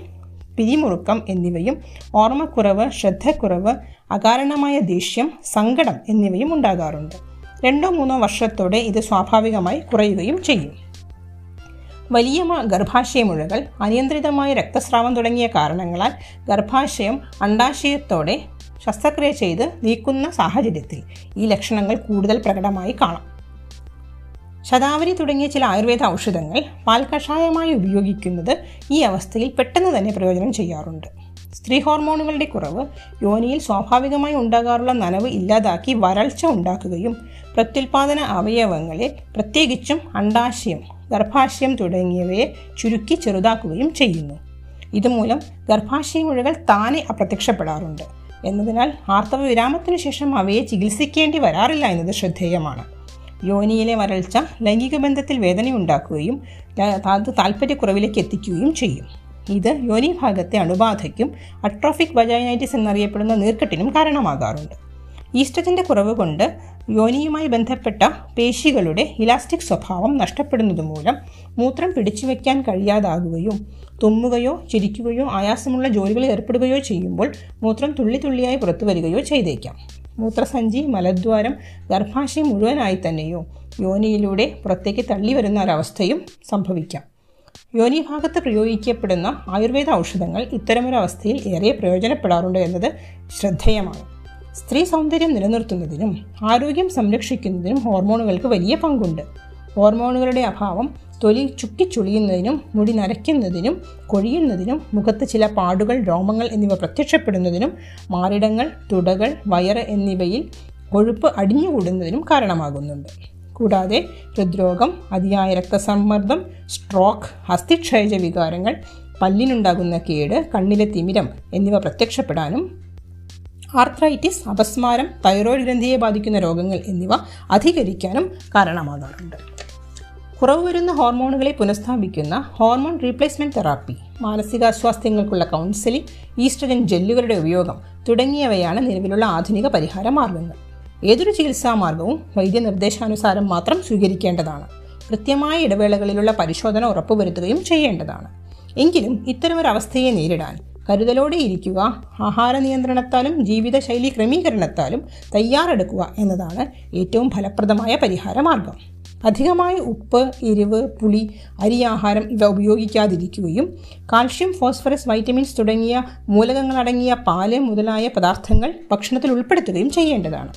പിരിമുറുക്കം എന്നിവയും ഓർമ്മക്കുറവ് ശ്രദ്ധക്കുറവ് അകാരണമായ ദേഷ്യം സങ്കടം എന്നിവയും ഉണ്ടാകാറുണ്ട്. രണ്ടോ മൂന്നോ വർഷത്തോടെ ഇത് സ്വാഭാവികമായി കുറയുകയും ചെയ്യും. വലിയ ഗർഭാശയമുഴകൾ അനിയന്ത്രിതമായ രക്തസ്രാവം തുടങ്ങിയ കാരണങ്ങളാൽ ഗർഭാശയം അണ്ടാശയത്തോടെ ശസ്ത്രക്രിയ ചെയ്ത് നീക്കുന്ന സാഹചര്യത്തിൽ ഈ ലക്ഷണങ്ങൾ കൂടുതൽ പ്രകടമായി കാണാം. ശതാവരി തുടങ്ങിയ ചില ആയുർവേദ ഔഷധങ്ങൾ പാൽക്കഷായമായി ഉപയോഗിക്കുന്നത് ഈ അവസ്ഥയിൽ പെട്ടെന്ന് തന്നെ പ്രയോജനം ചെയ്യാറുണ്ട്. സ്ത്രീ ഹോർമോണുകളുടെ കുറവ് യോനിയിൽ സ്വാഭാവികമായി ഉണ്ടാകാറുള്ള നനവ് ഇല്ലാതാക്കി വരൾച്ച ഉണ്ടാക്കുകയും പ്രത്യുൽപാദന അവയവങ്ങളെ പ്രത്യേകിച്ചും അണ്ടാശയം ഗർഭാശയം തുടങ്ങിയവയെ ചുരുക്കി ചെറുതാക്കുകയും ചെയ്യുന്നു. ഇതുമൂലം ഗർഭാശയമുഴകൾ താനെ അപ്രത്യക്ഷപ്പെടാറുണ്ട്. എന്നതിനാൽ ആർത്തവ വിരാമത്തിനു ശേഷം അവയെ ചികിത്സിക്കേണ്ടി വരാറില്ല എന്നത് ശ്രദ്ധേയമാണ്. യോനിയിലെ വരൾച്ച ലൈംഗിക ബന്ധത്തിൽ വേദനയുണ്ടാക്കുകയും അത് താല്പര്യക്കുറവിലേക്ക് എത്തിക്കുകയും ചെയ്യും. ഇത് യോനി ഭാഗത്തെ അണുബാധയ്ക്കും അട്രോഫിക് വജൈനൈറ്റിസ് എന്നറിയപ്പെടുന്ന നീർക്കെട്ടിനും കാരണമാകാറുണ്ട്. ഈസ്ട്രജന്റെ കുറവ് കൊണ്ട് യോനിയുമായി ബന്ധപ്പെട്ട പേശികളുടെ ഇലാസ്റ്റിക് സ്വഭാവം നഷ്ടപ്പെടുന്നതുമൂലം മൂത്രം പിടിച്ചു വയ്ക്കാൻ കഴിയാതാകുകയും തുമ്മുകയോ ചിരിക്കുകയോ ആയാസമുള്ള ജോലികളിൽ ഏർപ്പെടുകയോ ചെയ്യുമ്പോൾ മൂത്രം തുള്ളി തുള്ളിയായി പുറത്തു വരികയോ ചെയ്തേക്കാം. മൂത്രസഞ്ചി മലദ്വാരം ഗർഭാശയം മുഴുവനായി തന്നെയോ യോനിയിലൂടെ പുറത്തേക്ക് തള്ളി വരുന്ന ഒരവസ്ഥയും സംഭവിക്കാം. യോനി ഭാഗത്ത് പ്രയോഗിക്കപ്പെടുന്ന ആയുർവേദ ഔഷധങ്ങൾ ഇത്തരമൊരവസ്ഥയിൽ ഏറെ പ്രയോജനപ്പെടാറുണ്ട് എന്നത് ശ്രദ്ധേയമാണ്. സ്ത്രീ സൗന്ദര്യം നിലനിർത്തുന്നതിനും ആരോഗ്യം സംരക്ഷിക്കുന്നതിനും ഹോർമോണുകൾക്ക് വലിയ പങ്കുണ്ട്. ഹോർമോണുകളുടെ അഭാവം തൊലി ചുക്കിച്ചുളിയുന്നതിനും മുടി നരയ്ക്കുന്നതിനും കൊഴിയുന്നതിനും മുഖത്ത് ചില പാടുകൾ രോമങ്ങൾ എന്നിവ പ്രത്യക്ഷപ്പെടുന്നതിനും മാറിടങ്ങൾ തുടകൾ വയറ് എന്നിവയിൽ കൊഴുപ്പ് അടിഞ്ഞുകൂടുന്നതിനും കാരണമാകുന്നുണ്ട്. കൂടാതെ ഹൃദ്രോഗം അതിയായ രക്തസമ്മർദ്ദം സ്ട്രോക്ക് അസ്ഥിക്ഷയജ വികാരങ്ങൾ പല്ലിനുണ്ടാകുന്ന കേട് കണ്ണിലെ തിമിരം എന്നിവ പ്രത്യക്ഷപ്പെടാനും ആർത്രൈറ്റിസ് അപസ്മാരം തൈറോയ്ഡ് ഗ്രന്ഥിയെ ബാധിക്കുന്ന രോഗങ്ങൾ എന്നിവ അധികരിക്കാനും കാരണമാകാറുണ്ട്. കുറവ് വരുന്ന ഹോർമോണുകളെ പുനഃസ്ഥാപിക്കുന്ന ഹോർമോൺ റീപ്ലേസ്മെന്റ് തെറാപ്പി മാനസികാസ്വാസ്ഥ്യങ്ങൾക്കുള്ള കൗൺസിലിംഗ് ഈസ്ട്രജൻ ജെല്ലുകളുടെ ഉപയോഗം തുടങ്ങിയവയാണ് നിലവിലുള്ള ആധുനിക പരിഹാര മാർഗങ്ങൾ. ഏതൊരു ചികിത്സാ മാർഗവും വൈദ്യനിർദ്ദേശാനുസാരം മാത്രം സ്വീകരിക്കേണ്ടതാണ്. കൃത്യമായ ഇടവേളകളിലുള്ള പരിശോധന ഉറപ്പുവരുത്തുകയും ചെയ്യേണ്ടതാണ്. എങ്കിലും ഇത്തരമൊരവസ്ഥയെ നേരിടാൻ കരുതലോടെ ഇരിക്കുക ആഹാര നിയന്ത്രണത്താലും ജീവിതശൈലി ക്രമീകരണത്താലും തയ്യാറെടുക്കുക എന്നതാണ് ഏറ്റവും ഫലപ്രദമായ പരിഹാര മാർഗം അധികമായ ഉപ്പ് എരിവ് പുളി അരി ആഹാരം ഇവ ഉപയോഗിക്കാതിരിക്കുകയും കാൽഷ്യം ഫോസ്ഫറസ് വൈറ്റമിൻസ് തുടങ്ങിയ മൂലകങ്ങളടങ്ങിയ പാൽ മുതലായ പദാർത്ഥങ്ങൾ ഭക്ഷണത്തിൽ ഉൾപ്പെടുത്തുകയും ചെയ്യേണ്ടതാണ്.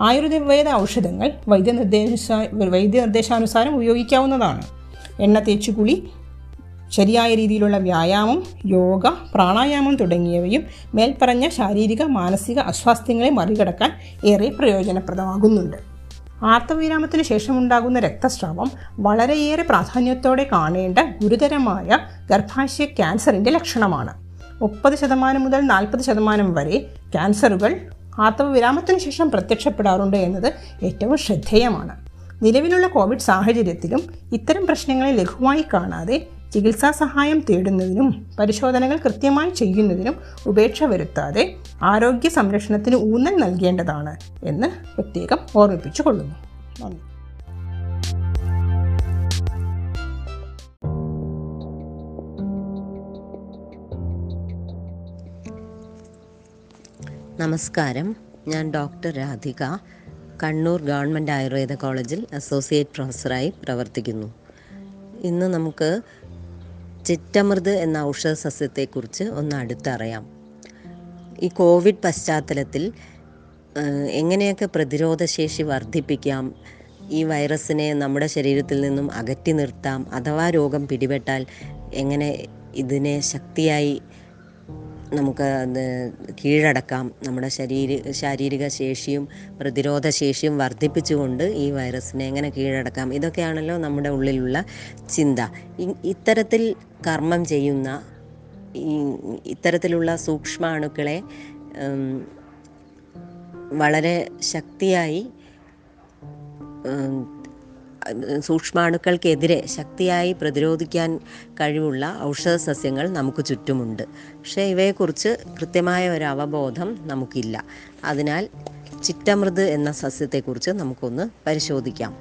ആയുർവേദ ഔഷധങ്ങൾ വൈദ്യനിർദ്ദേശ വൈദ്യനിർദ്ദേശാനുസാരം ഉപയോഗിക്കാവുന്നതാണ്. എണ്ണ തേച്ചുകുളി ശരിയായ രീതിയിലുള്ള വ്യായാമം യോഗ പ്രാണായാമം തുടങ്ങിയവയും മേൽപ്പറഞ്ഞ ശാരീരിക മാനസിക അസ്വാസ്ഥ്യങ്ങളെ മറികടക്കാൻ ഏറെ പ്രയോജനപ്രദമാകുന്നുണ്ട്. ആർത്തവിരാമത്തിന് ശേഷമുണ്ടാകുന്ന രക്തസ്രാവം വളരെയേറെ പ്രാധാന്യത്തോടെ കാണേണ്ട ഗുരുതരമായ ഗർഭാശയ ക്യാൻസറിന്റെ ലക്ഷണമാണ്. മുപ്പത് ശതമാനം മുതൽ നാൽപ്പത് ശതമാനം വരെ ക്യാൻസറുകൾ ആർത്തവ വിരാമത്തിന് ശേഷം പ്രത്യക്ഷപ്പെടാറുണ്ട് എന്നത് ഏറ്റവും ശ്രദ്ധേയമാണ്. നിലവിലുള്ള കോവിഡ് സാഹചര്യത്തിലും ഇത്തരം പ്രശ്നങ്ങളെ ലഘുവായി കാണാതെ ചികിത്സാ സഹായം തേടുന്നതിനും പരിശോധനകൾ കൃത്യമായി ചെയ്യുന്നതിനും ഉപേക്ഷ വരുത്താതെ ആരോഗ്യ സംരക്ഷണത്തിന് ഊന്നൽ നൽകേണ്ടതാണ് എന്ന് പ്രത്യേകം ഓർമ്മിപ്പിച്ചു കൊള്ളുന്നു നന്ദി. നമസ്കാരം. ഞാൻ ഡോക്ടർ രാധിക കണ്ണൂർ ഗവൺമെന്റ് ആയുർവേദ കോളേജിൽ അസോസിയേറ്റ് പ്രൊഫസറായി പ്രവർത്തിക്കുന്നു. ഇന്ന് നമുക്ക് ചിറ്റമൃത് എന്ന ഔഷധ സസ്യത്തെക്കുറിച്ച് ഒന്ന് അടുത്തറിയാം. ഈ കോവിഡ് പശ്ചാത്തലത്തിൽ എങ്ങനെയൊക്കെ പ്രതിരോധശേഷി വർദ്ധിപ്പിക്കാം? ഈ വൈറസിനെ നമ്മുടെ ശരീരത്തിൽ നിന്നും അകറ്റി നിർത്താം? അഥവാ രോഗം പിടിപെട്ടാൽ എങ്ങനെ ഇതിനെ ശക്തിയായി നമുക്ക് കീഴടക്കാം. നമ്മുടെ ശരീര ശാരീരിക ശേഷിയും പ്രതിരോധ ശേഷിയും വർദ്ധിപ്പിച്ചുകൊണ്ട് ഈ വൈറസിനെ എങ്ങനെ കീഴടക്കാം? ഇതൊക്കെയാണല്ലോ നമ്മുടെ ഉള്ളിലുള്ള ചിന്ത. ഇത്തരത്തിൽ കർമ്മം ചെയ്യുന്ന ഇത്തരത്തിലുള്ള സൂക്ഷ്മാണുക്കളെ വളരെ ശക്തിയായി സൂക്ഷ്മാണുക്കൾക്കെതിരെ ശക്തിയായി പ്രതിരോധിക്കാൻ കഴിവുള്ള ഔഷധ സസ്യങ്ങൾ നമുക്ക് ചുറ്റുമുണ്ട്. പക്ഷേ ഇവയെക്കുറിച്ച് കൃത്യമായ ഒരു അവബോധം നമുക്കില്ല. അതിനാൽ ചിറ്റമൃത് എന്ന സസ്യത്തെക്കുറിച്ച് നമുക്കൊന്ന് പരിശോധിക്കാം.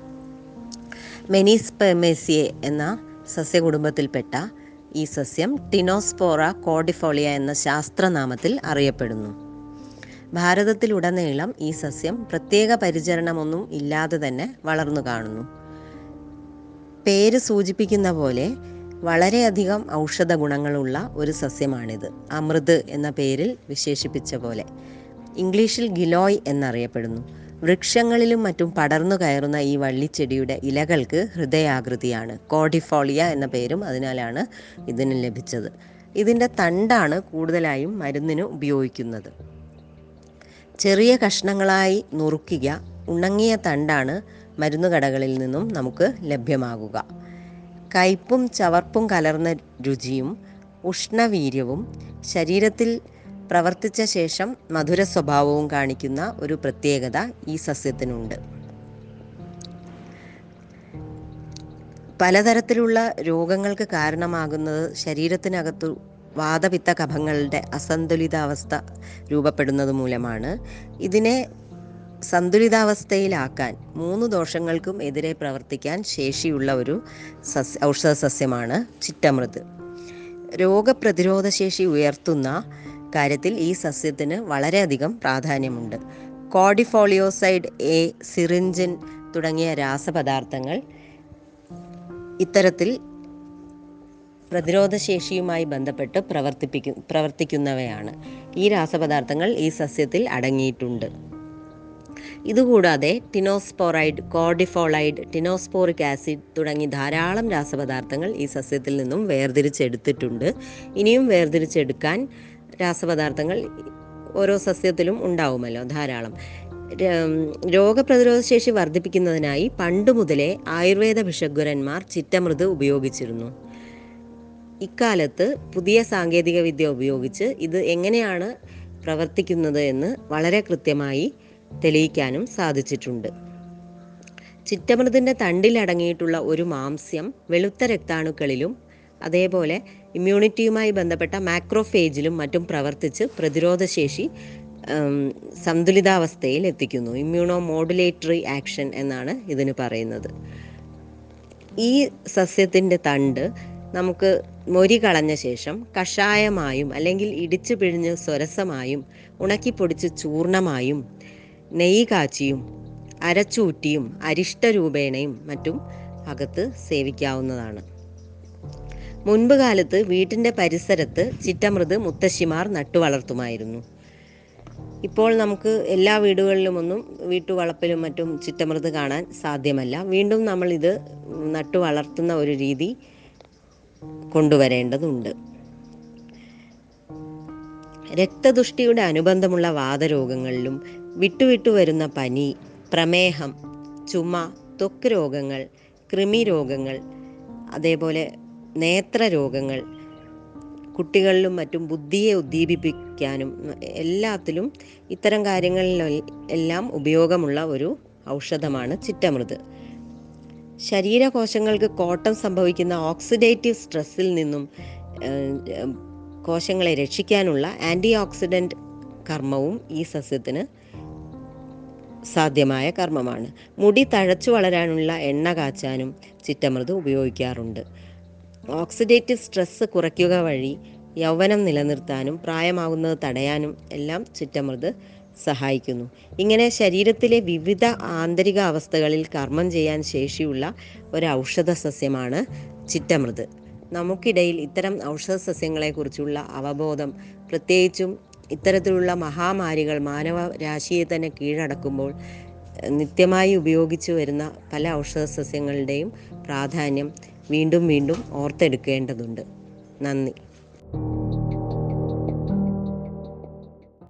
മെനീസ്പെമേസിയെ എന്ന സസ്യകുടുംബത്തിൽപ്പെട്ട ഈ സസ്യം ടിനോസ്പോറ കോഡിഫോളിയ എന്ന ശാസ്ത്രനാമത്തിൽ അറിയപ്പെടുന്നു. ഭാരതത്തിലുടനീളം ഈ സസ്യം പ്രത്യേക പരിചരണമൊന്നും ഇല്ലാതെ തന്നെ വളർന്നു കാണുന്നു. പേര് സൂചിപ്പിക്കുന്ന പോലെ വളരെയധികം ഔഷധ ഗുണങ്ങളുള്ള ഒരു സസ്യമാണിത്. അമൃത് എന്ന പേരിൽ വിശേഷിപ്പിച്ച പോലെ. ഇംഗ്ലീഷിൽ ഗിലോയ് എന്നറിയപ്പെടുന്നു. വൃക്ഷങ്ങളിലും മറ്റും പടർന്നു കയറുന്ന ഈ വള്ളിച്ചെടിയുടെ ഇലകൾക്ക് ഹൃദയാകൃതിയാണ്. കോഡിഫോളിയ എന്ന പേരും അതിനാലാണ് ഇതിന് ലഭിച്ചത്. ഇതിന്റെ തണ്ടാണ് കൂടുതലായും മരുന്നിന് ഉപയോഗിക്കുന്നത്. ചെറിയ കഷ്ണങ്ങളായി നുറുക്കുക ഉണങ്ങിയ തണ്ടാണ് മരുന്നുകടകളിൽ നിന്നും നമുക്ക് ലഭ്യമാകുക. കയ്പും ചവർപ്പും കലർന്ന രുചിയും ഉഷ്ണവീര്യവും ശരീരത്തിൽ പ്രവർത്തിച്ച ശേഷം മധുര സ്വഭാവവും കാണിക്കുന്ന ഒരു പ്രത്യേകത ഈ സസ്യത്തിനുണ്ട്. പലതരത്തിലുള്ള രോഗങ്ങൾക്ക് കാരണമാകുന്നത് ശരീരത്തിനകത്തു വാതപിത്ത കഫങ്ങളുടെ അസന്തുലിതാവസ്ഥ രൂപപ്പെടുന്നത് മൂലമാണ്. ഇതിനെ സന്തുലിതാവസ്ഥയിലാക്കാൻ മൂന്ന് ദോഷങ്ങൾക്കും എതിരെ പ്രവർത്തിക്കാൻ ശേഷിയുള്ള ഒരു സസ്യ ഔഷധ സസ്യമാണ് ചിറ്റമൃത്. രോഗപ്രതിരോധ ശേഷി ഉയർത്തുന്ന കാര്യത്തിൽ ഈ സസ്യത്തിന് വളരെയധികം പ്രാധാന്യമുണ്ട്. കോഡിഫോളിയോസൈഡ് എ സിറിഞ്ചിൻ തുടങ്ങിയ രാസപദാർത്ഥങ്ങൾ ഇത്തരത്തിൽ പ്രതിരോധശേഷിയുമായി ബന്ധപ്പെട്ട് പ്രവർത്തിപ്പിക്കു പ്രവർത്തിക്കുന്നവയാണ്. ഈ രാസപദാർത്ഥങ്ങൾ ഈ സസ്യത്തിൽ അടങ്ങിയിട്ടുണ്ട്. ഇതുകൂടാതെ ടിനോസ്പോറൈഡ് കോർഡിഫോളൈഡ് ടിനോസ്പോറിക് ആസിഡ് തുടങ്ങി ധാരാളം രാസപദാർത്ഥങ്ങൾ ഈ സസ്യത്തിൽ നിന്നും വേർതിരിച്ചെടുത്തിട്ടുണ്ട്. ഇനിയും വേർതിരിച്ചെടുക്കാൻ രാസപദാർത്ഥങ്ങൾ ഓരോ സസ്യത്തിലും ഉണ്ടാവുമല്ലോ ധാരാളം. രോഗപ്രതിരോധ ശേഷി വർദ്ധിപ്പിക്കുന്നതിനായി പണ്ട് മുതലേ ആയുർവേദ ഭിഷഗ്വരന്മാർ ചിറ്റമൃത് ഉപയോഗിച്ചിരുന്നു. ഇക്കാലത്ത് പുതിയ സാങ്കേതിക വിദ്യ ഉപയോഗിച്ച് ഇത് എങ്ങനെയാണ് പ്രവർത്തിക്കുന്നത് എന്ന് വളരെ കൃത്യമായി തെളിയിക്കാനും സാധിച്ചിട്ടുണ്ട്. ചിറ്റമൃതിന്റെ തണ്ടിലടങ്ങിയിട്ടുള്ള ഒരു മാംസ്യം വെളുത്ത രക്താണുക്കളിലും അതേപോലെ ഇമ്മ്യൂണിറ്റിയുമായി ബന്ധപ്പെട്ട മാക്രോഫേജിലും മറ്റും പ്രവർത്തിച്ച് പ്രതിരോധശേഷി സന്തുലിതാവസ്ഥയിൽ എത്തിക്കുന്നു. ഇമ്മ്യൂണോ മോഡുലേറ്ററി ആക്ഷൻ എന്നാണ് ഇതിന് പറയുന്നത്. ഈ സസ്യത്തിന്റെ തണ്ട് നമുക്ക് മൊരി കളഞ്ഞ ശേഷം കഷായമായും അല്ലെങ്കിൽ ഇടിച്ചു പിഴിഞ്ഞ് സ്വരസമായും ഉണക്കിപ്പൊടിച്ച് ചൂർണമായും നെയ്യ് കാച്ചിയും അരച്ചൂറ്റിയും അരിഷ്ടരൂപേണയും മറ്റും അകത്ത് സേവിക്കാവുന്നതാണ്. മുൻപ് കാലത്ത് വീട്ടിന്റെ പരിസരത്ത് ചിറ്റമൃത് മുത്തശ്ശിമാർ നട്ടുവളർത്തുമായിരുന്നു. ഇപ്പോൾ നമുക്ക് എല്ലാ വീടുകളിലുമൊന്നും വീട്ടുവളപ്പിലും മറ്റും ചിറ്റമൃത് കാണാൻ സാധ്യമല്ല. വീണ്ടും നമ്മൾ ഇത് നട്ടു വളർത്തുന്ന ഒരു രീതി കൊണ്ടുവരേണ്ടതുണ്ട്. രക്തദുഷ്ടിയുടെ അനുബന്ധമുള്ള വാതരോഗങ്ങളിലും വിട്ടുവിട്ടു വരുന്ന പനി പ്രമേഹം ചുമ ത്വക്ക് രോഗങ്ങൾ കൃമി രോഗങ്ങൾ അതേപോലെ നേത്രരോഗങ്ങൾ കുട്ടികളിലും മറ്റും ബുദ്ധിയെ ഉദ്ദീപിപ്പിക്കാനും എല്ലാത്തിലും ഇത്തരം കാര്യങ്ങളിൽ എല്ലാം ഉപയോഗമുള്ള ഒരു ഔഷധമാണ് ചിറ്റമൃത്. ശരീരകോശങ്ങൾക്ക് കോട്ടം സംഭവിക്കുന്ന ഓക്സിഡേറ്റീവ് സ്ട്രെസ്സിൽ നിന്നും കോശങ്ങളെ രക്ഷിക്കാനുള്ള ആന്റി ഓക്സിഡന്റ് കർമ്മവും ഈ സസ്യത്തിന് സാധ്യമായ കർമ്മമാണ്. മുടി തഴച്ചു വളരാനുള്ള എണ്ണ കാച്ചാനും ചിറ്റമൃത് ഉപയോഗിക്കാറുണ്ട്. ഓക്സിഡേറ്റീവ് സ്ട്രെസ് കുറയ്ക്കുക വഴി യൗവനം നിലനിർത്താനും പ്രായമാകുന്നത് തടയാനും എല്ലാം ചിറ്റമൃത് സഹായിക്കുന്നു. ഇങ്ങനെ ശരീരത്തിലെ വിവിധ ആന്തരിക അവസ്ഥകളിൽ കർമ്മം ചെയ്യാൻ ശേഷിയുള്ള ഒരു ഔഷധ സസ്യമാണ് ചിറ്റമൃത് നമുക്കിടയിൽ ഇത്തരം ഔഷധ സസ്യങ്ങളെക്കുറിച്ചുള്ള അവബോധം പ്രത്യേകിച്ചും ഇത്തരത്തിലുള്ള മഹാമാരികൾ മാനവ രാശിയെ തന്നെ കീഴടക്കുമ്പോൾ നിത്യമായി ഉപയോഗിച്ചു വരുന്ന പല ഔഷധ സസ്യങ്ങളുടെയും പ്രാധാന്യം വീണ്ടും വീണ്ടും ഓർത്തെടുക്കേണ്ടതുണ്ട്. നന്ദി.